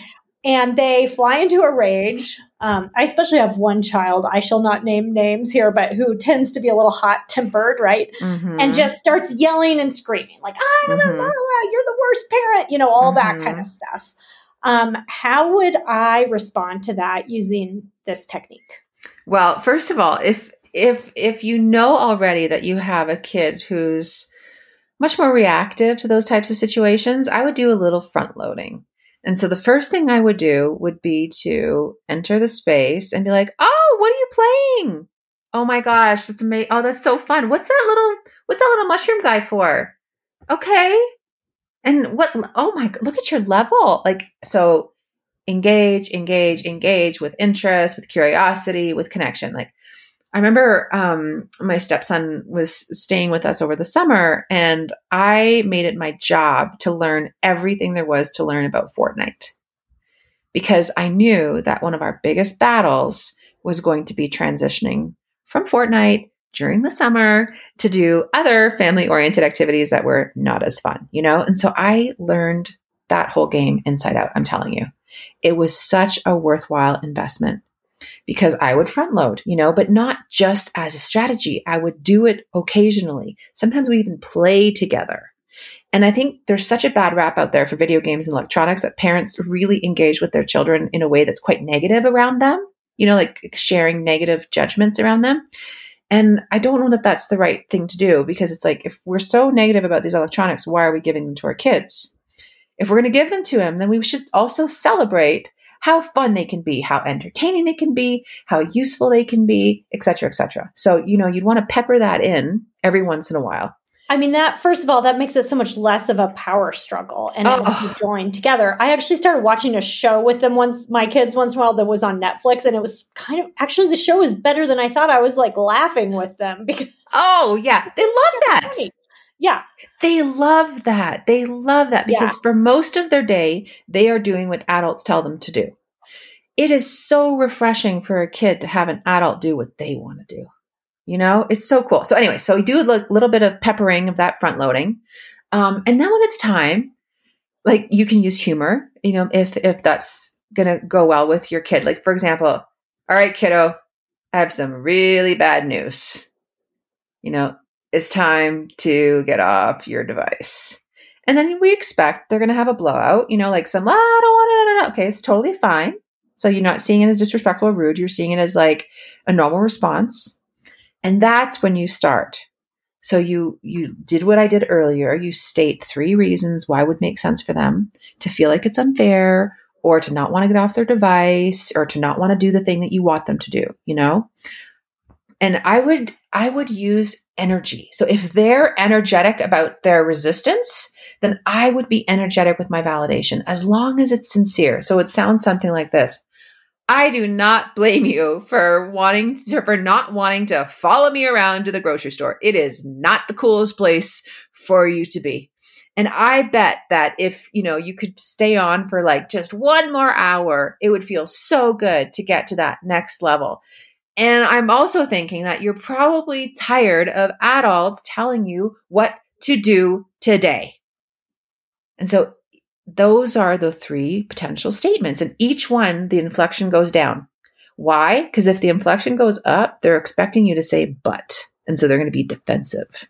And they fly into a rage. Um, I especially have one child, I shall not name names here, but who tends to be a little hot tempered, right? Mm-hmm. And just starts yelling and screaming, like, ah, mm-hmm. you're the worst parent, you know, all that kind of mm-hmm. stuff. Um, how would I respond to that using this technique? Well, first of all, if if if you know already that you have a kid who's much more reactive to those types of situations, I would do a little front loading. And so the first thing I would do would be to enter the space and be like, "Oh, what are you playing? Oh my gosh, that's amazing! Oh, that's so fun! What's that little What's that little mushroom guy for? Okay, and what? Oh my! Look at your level! Like so, engage, engage, engage with interest, with curiosity, with connection. Like I remember um, my stepson was staying with us over the summer, and I made it my job to learn everything there was to learn about Fortnite because I knew that one of our biggest battles was going to be transitioning from Fortnite during the summer to do other family oriented activities that were not as fun, you know? And so I learned that whole game inside out, I'm telling you. It was such a worthwhile investment because I would front load, you know, but not just as a strategy. I would do it occasionally. Sometimes we even play together. And I think there's such a bad rap out there for video games and electronics that parents really engage with their children in a way that's quite negative around them, you know, like sharing negative judgments around them. And I don't know that that's the right thing to do because it's like, if we're so negative about these electronics, why are we giving them to our kids? If we're going to give them to them, then we should also celebrate how fun they can be, how entertaining they can be, how useful they can be, etc., etc. So, you know, you'd want to pepper that in every once in a while. I mean, that first of all, that makes it so much less of a power struggle and oh. join together. I actually started watching a show with them once, my kids once in a while that was on Netflix, and it was kind of actually the show is better than I thought. I was like laughing with them (laughs) because oh yeah, they love that. Funny. Yeah. They love that. They love that because yeah. for most of their day, they are doing what adults tell them to do. It is so refreshing for a kid to have an adult do what they want to do. You know, it's so cool. So, anyway, so we do a little bit of peppering of that front loading. Um, and then when it's time, like you can use humor, you know, if if that's gonna go well with your kid. Like, for example, all right, kiddo, I have some really bad news. You know, it's time to get off your device. And then we expect they're going to have a blowout, you know, like some, ah, I don't want it. No, no, no. Okay, it's totally fine. So you're not seeing it as disrespectful or rude. You're seeing it as like a normal response. And that's when you start. So you you did what I did earlier. You state three reasons why would make sense for them to feel like it's unfair or to not want to get off their device or to not want to do the thing that you want them to do, you know? And I would I would use energy. So if they're energetic about their resistance, then I would be energetic with my validation as long as it's sincere. So it sounds something like this. I do not blame you for wanting to, for not wanting to follow me around to the grocery store. It is not the coolest place for you to be. And I bet that if, you know, you could stay on for like just one more hour, it would feel so good to get to that next level. And I'm also thinking that you're probably tired of adults telling you what to do today. And so those are the three potential statements. And each one, the inflection goes down. Why? Because if the inflection goes up, they're expecting you to say but. And so they're going to be defensive.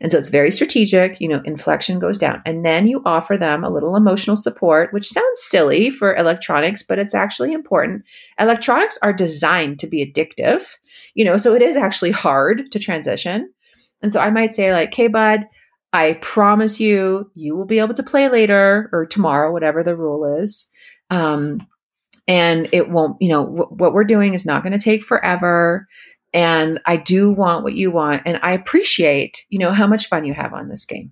And so it's very strategic, you know, inflection goes down. And then you offer them a little emotional support, which sounds silly for electronics, but it's actually important. Electronics are designed to be addictive, you know, so it is actually hard to transition. And so I might say, like, okay, bud, I promise you, you will be able to play later or tomorrow, whatever the rule is. Um, and it won't, you know, w- what we're doing is not going to take forever. And I do want what you want. And I appreciate, you know, how much fun you have on this game.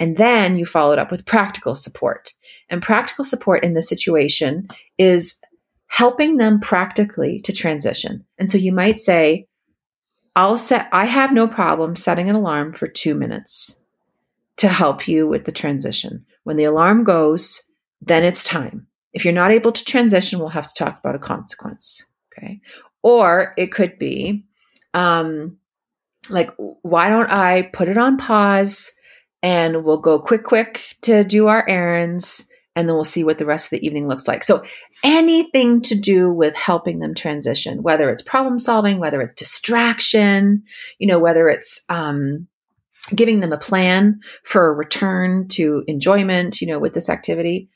And then you follow it up with practical support. And practical support in this situation is helping them practically to transition. And so you might say, I'll set, I have no problem setting an alarm for two minutes to help you with the transition. When the alarm goes, then it's time. If you're not able to transition, we'll have to talk about a consequence. Okay. Or it could be, um, like, why don't I put it on pause and we'll go quick, quick to do our errands and then we'll see what the rest of the evening looks like. So anything to do with helping them transition, whether it's problem solving, whether it's distraction, you know, whether it's um, giving them a plan for a return to enjoyment, you know, with this activity,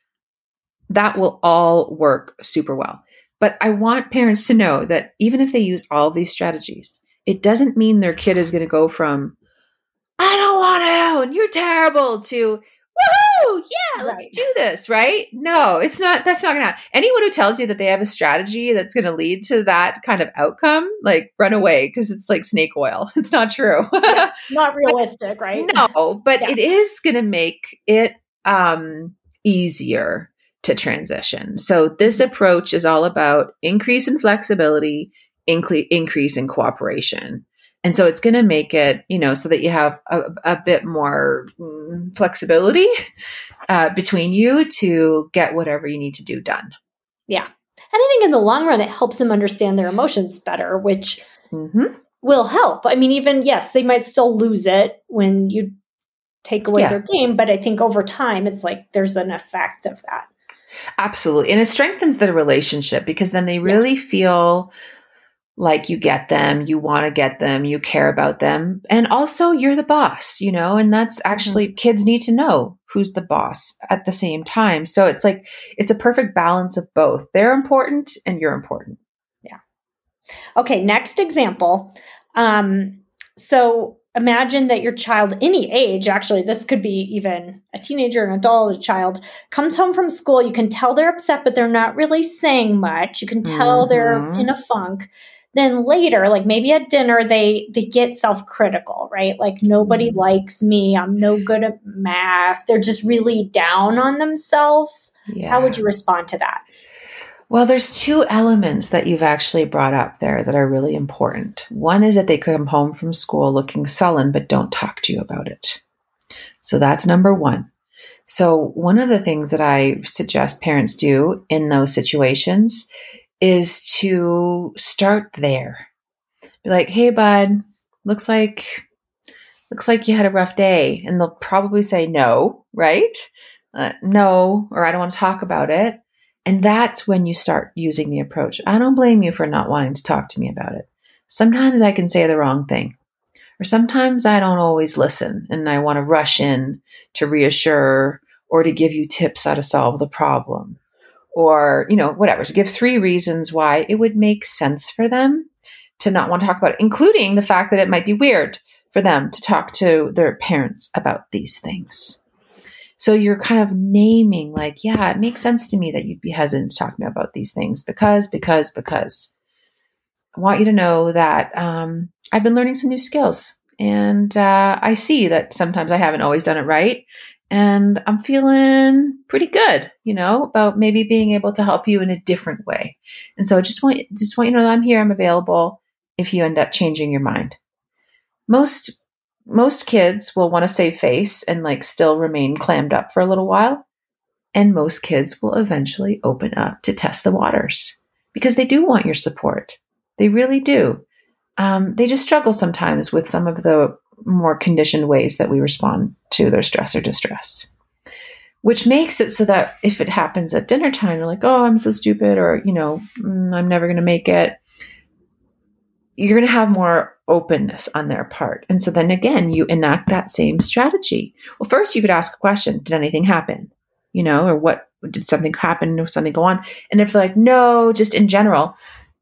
that will all work super well. But I want parents to know that even if they use all of these strategies, it doesn't mean their kid is going to go from, I don't want to, and you're terrible, to, woohoo, yeah, let's do this, right? No, it's not, that's not going to happen. Anyone who tells you that they have a strategy that's going to lead to that kind of outcome, like run away because it's like snake oil. (laughs) It's not true. yeah, (laughs) not realistic, right? No, but yeah. it is going to make it um, easier to transition. So this mm-hmm. approach is all about increase in flexibility, incre- increase in cooperation. And so it's going to make it, you know, so that you have a, a bit more mm, flexibility uh, between you to get whatever you need to do done. Yeah. And I think in the long run, it helps them understand their emotions better, which mm-hmm. will help. I mean, even, yes, they might still lose it when you take away yeah. their game, but I think over time, it's like there's an effect of that. Absolutely. And it strengthens the relationship because then they really yeah. feel like you get them, you want to get them, you care about them. And also you're the boss, you know, and that's mm-hmm. actually mm-hmm. kids need to know who's the boss at the same time. So it's like it's a perfect balance of both. They're important and you're important. Yeah. Okay, next example. Um so imagine that your child any age actually this could be even a teenager an adult a child comes home from school you can tell they're upset but they're not really saying much. You can tell mm-hmm. they're in a funk. Then later like maybe at dinner they they get self-critical right? Like nobody mm-hmm. likes me. I'm no good at math. They're just really down on themselves. Yeah. how would you respond to that well, there's two elements that you've actually brought up there that are really important. One is that they come home from school looking sullen, but don't talk to you about it. So that's number one. So, one of the things that I suggest parents do in those situations is to start there. Be like, hey, bud, looks like looks like you had a rough day and they'll probably say no right uh, no or i don't want to talk about it and that's when you start using the approach. I don't blame you for not wanting to talk to me about it. Sometimes I can say the wrong thing, or sometimes I don't always listen and I want to rush in to reassure or to give you tips how to solve the problem, or, you know, whatever. So give three reasons why it would make sense for them to not want to talk about it, including the fact that it might be weird for them to talk to their parents about these things. So you're kind of naming, like, yeah, it makes sense to me that you'd be hesitant to talk to me about these things because, because, because. I want you to know that um, I've been learning some new skills. And uh, I see that sometimes I haven't always done it right. And I'm feeling pretty good, you know, about maybe being able to help you in a different way. And so I just want just want you to know that I'm here, I'm available if you end up changing your mind. Most most kids will want to save face and like still remain clammed up for a little while. And most kids will eventually open up to test the waters because they do want your support. They really do. Um, they just struggle sometimes with some of the more conditioned ways that we respond to their stress or distress, which makes it so that if it happens at dinner time, you're like, oh, I'm so stupid, or, you know, mm, I'm never going to make it. You're going to have more openness on their part. And so then again, you enact that same strategy. Well, first you could ask a question Did anything happen? You know, or what did something happen or something go on? And if they're like, no, just in general,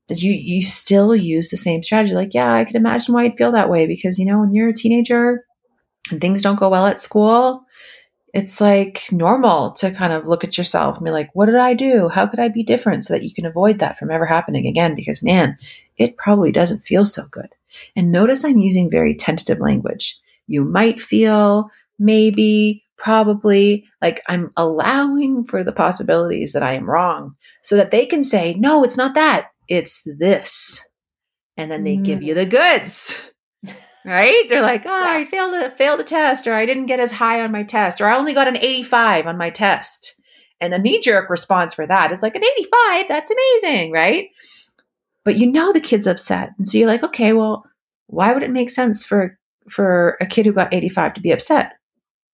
you you still use the same strategy. Like, yeah, I could imagine why you'd feel that way because you know, when you're a teenager and things don't go well at school, it's like normal to kind of look at yourself and be like, what did I do? How could I be different so that you can avoid that from ever happening again? Because man, it probably doesn't feel so good. And notice I'm using very tentative language. You might feel, maybe, probably, like I'm allowing for the possibilities that I am wrong so that they can say, no, it's not that, it's this. And then they mm. give you the goods right? They're like, oh, yeah. I failed a failed a test, or I didn't get as high on my test, or I only got an 85 on my test. And a knee jerk response for that is like an 85, that's amazing, right? But you know the kid's upset. And so you're like, okay, well, why would it make sense for for a kid who got 85 to be upset?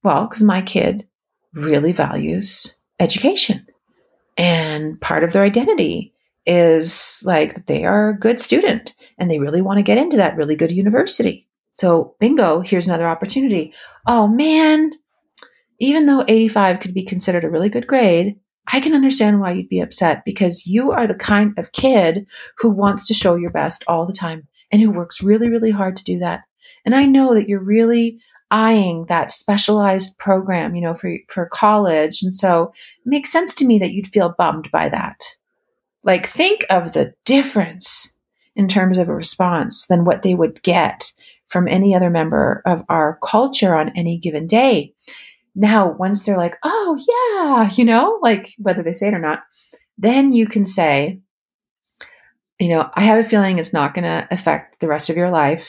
Well, because my kid really values education. And part of their identity is like they are a good student and they really want to get into that really good university. So, bingo, here's another opportunity. Oh man, even though 85 could be considered a really good grade, I can understand why you'd be upset because you are the kind of kid who wants to show your best all the time and who works really, really hard to do that. And I know that you're really eyeing that specialized program, you know, for for college. And so it makes sense to me that you'd feel bummed by that. Like think of the difference in terms of a response than what they would get from any other member of our culture on any given day. Now, once they're like, oh, yeah, you know, like whether they say it or not, then you can say, you know, I have a feeling it's not going to affect the rest of your life,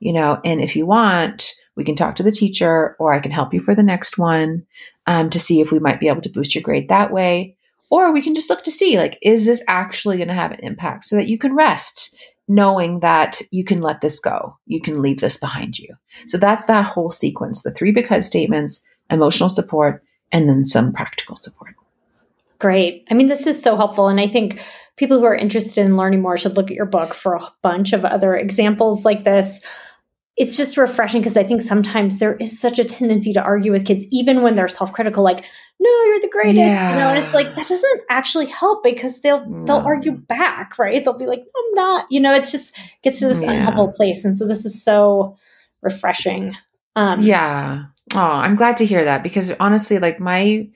you know, and if you want, we can talk to the teacher or I can help you for the next one um, to see if we might be able to boost your grade that way. Or we can just look to see, like, is this actually going to have an impact so that you can rest knowing that you can let this go. You can leave this behind you. So that's that whole sequence the three because statements, emotional support, and then some practical support. great. I mean, this is so helpful. And I think people who are interested in learning more should look at your book for a bunch of other examples like this. It's just refreshing because I think sometimes there is such a tendency to argue with kids, even when they're self critical, like, no, you're the greatest. Yeah. You know, and it's like that doesn't actually help because they'll they'll argue back, right? They'll be like, I'm not. You know, it just gets to this yeah. unhelpful place. And so this is so refreshing. Um, yeah. Oh, I'm glad to hear that because honestly, like my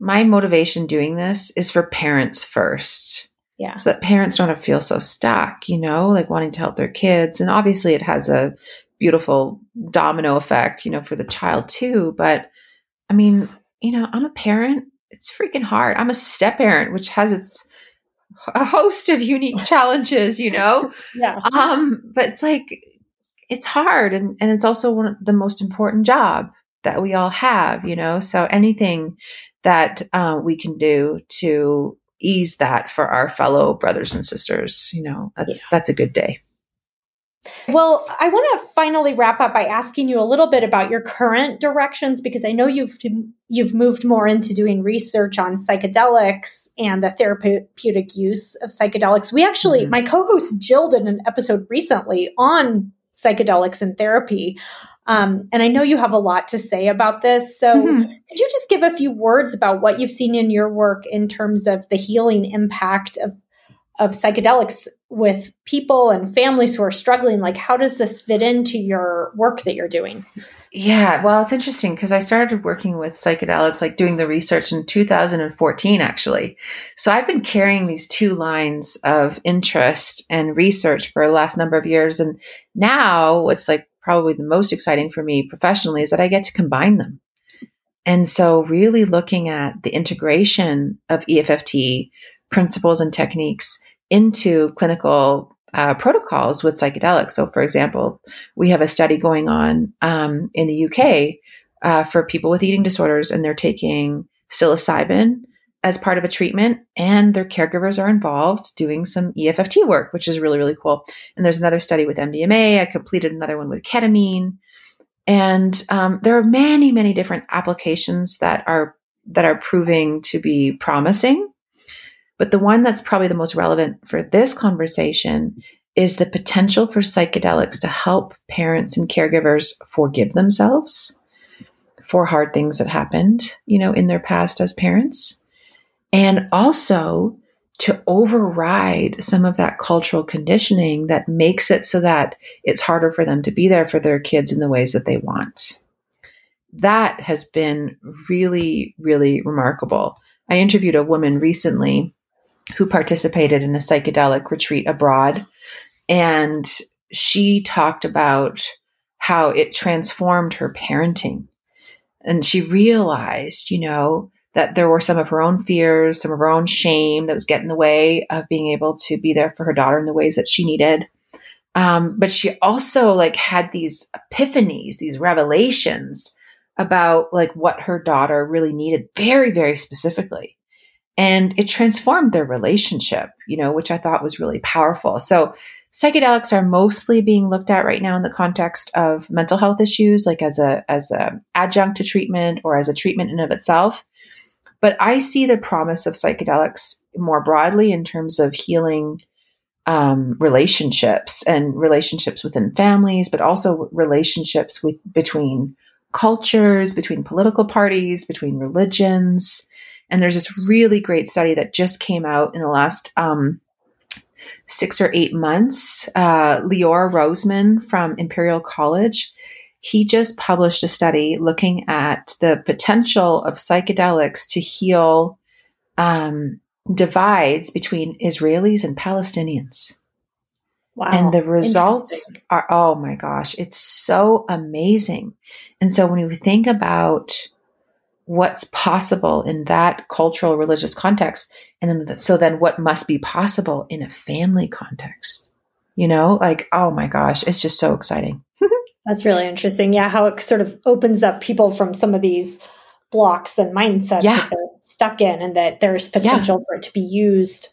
my motivation doing this is for parents first. Yeah. So that parents don't have to feel so stuck, you know, like wanting to help their kids. And obviously it has a beautiful domino effect, you know, for the child too. But I mean, you know, I'm a parent. It's freaking hard. I'm a step parent, which has its a host of unique (laughs) challenges, you know? yeah. Um, but it's like it's hard and, and it's also one of the most important job that we all have, you know? So anything that uh, we can do to ease that for our fellow brothers and sisters, you know, that's yeah. that's a good day. Well, I want to finally wrap up by asking you a little bit about your current directions because I know you've you've moved more into doing research on psychedelics and the therapeutic use of psychedelics. We actually, mm-hmm. my co-host Jill did an episode recently on psychedelics and therapy. Um, and I know you have a lot to say about this. So, mm-hmm. could you just give a few words about what you've seen in your work in terms of the healing impact of, of psychedelics with people and families who are struggling? Like, how does this fit into your work that you're doing? Yeah, well, it's interesting because I started working with psychedelics, like doing the research in 2014, actually. So I've been carrying these two lines of interest and research for the last number of years. And now, what's like probably the most exciting for me professionally is that I get to combine them. And so, really looking at the integration of EFFT principles and techniques into clinical uh, protocols with psychedelics. So, for example, we have a study going on um, in the UK uh, for people with eating disorders, and they're taking psilocybin as part of a treatment, and their caregivers are involved doing some EFFT work, which is really, really cool. And there's another study with MDMA. I completed another one with ketamine. And um, there are many, many different applications that are that are proving to be promising. But the one that's probably the most relevant for this conversation is the potential for psychedelics to help parents and caregivers forgive themselves for hard things that happened, you know, in their past as parents. And also to override some of that cultural conditioning that makes it so that it's harder for them to be there for their kids in the ways that they want. That has been really, really remarkable. I interviewed a woman recently who participated in a psychedelic retreat abroad. And she talked about how it transformed her parenting. And she realized, you know, that there were some of her own fears, some of her own shame that was getting in the way of being able to be there for her daughter in the ways that she needed. Um, but she also like had these epiphanies, these revelations about like what her daughter really needed very, very specifically and it transformed their relationship, you know, which I thought was really powerful. So psychedelics are mostly being looked at right now in the context of mental health issues, like as a as a adjunct to treatment or as a treatment in of itself. But I see the promise of psychedelics more broadly in terms of healing um, relationships and relationships within families, but also relationships with between cultures, between political parties, between religions. And there's this really great study that just came out in the last um, six or eight months. Uh, Lior Roseman from Imperial College, he just published a study looking at the potential of psychedelics to heal um, divides between Israelis and Palestinians. Wow. And the results are, oh my gosh, it's so amazing. And so when we think about what's possible in that cultural religious context and then, so then what must be possible in a family context you know like oh my gosh it's just so exciting that's really interesting. Yeah how it sort of opens up people from some of these blocks and mindsets yeah. that they're stuck in and that there's potential yeah. for it to be used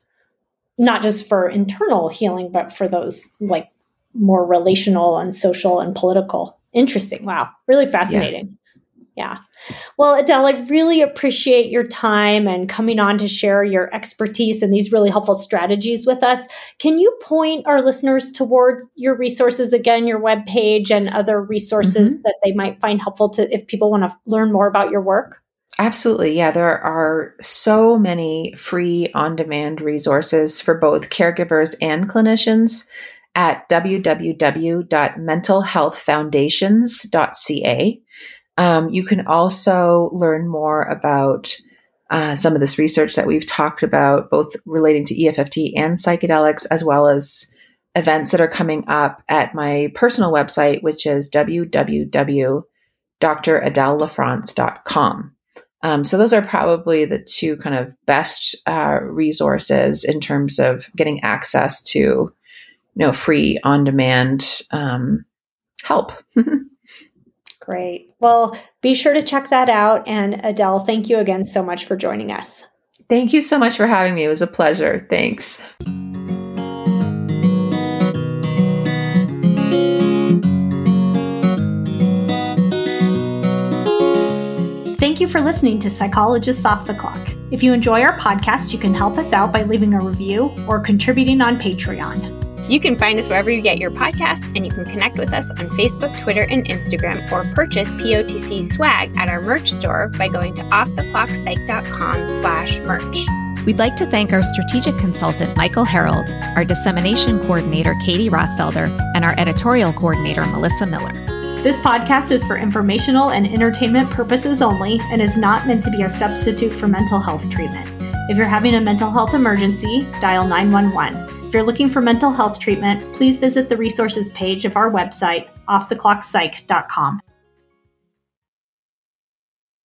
not just for internal healing but for those like more relational and social and political. Interesting. Wow. Really fascinating Yeah. Well, Adele, I really appreciate your time and coming on to share your expertise and these really helpful strategies with us. Can you point our listeners toward your resources again, your webpage and other resources mm-hmm. that they might find helpful to if people want to learn more about your work? Absolutely. Yeah, there are so many free on demand resources for both caregivers and clinicians at www.mentalhealthfoundations.ca. Um, you can also learn more about uh, some of this research that we've talked about, both relating to EFFT and psychedelics, as well as events that are coming up at my personal website, which is www.dradelelafrance.com. Um, so those are probably the two kind of best uh, resources in terms of getting access to, you know, free on-demand um, help. (laughs) Great. Well, be sure to check that out. And Adele, thank you again so much for joining us. Thank you so much for having me. It was a pleasure. Thanks. Thank you for listening to Psychologists Off the Clock. If you enjoy our podcast, you can help us out by leaving a review or contributing on Patreon. You can find us wherever you get your podcasts, and you can connect with us on Facebook, Twitter, and Instagram, or purchase POTC swag at our merch store by going to offtheclockpsych.com slash merch. We'd like to thank our strategic consultant, Michael Harold, our dissemination coordinator, Katie Rothfelder, and our editorial coordinator, Melissa Miller. This podcast is for informational and entertainment purposes only and is not meant to be a substitute for mental health treatment. If you're having a mental health emergency, dial 911. If you're looking for mental health treatment, please visit the resources page of our website, offtheclockpsych.com.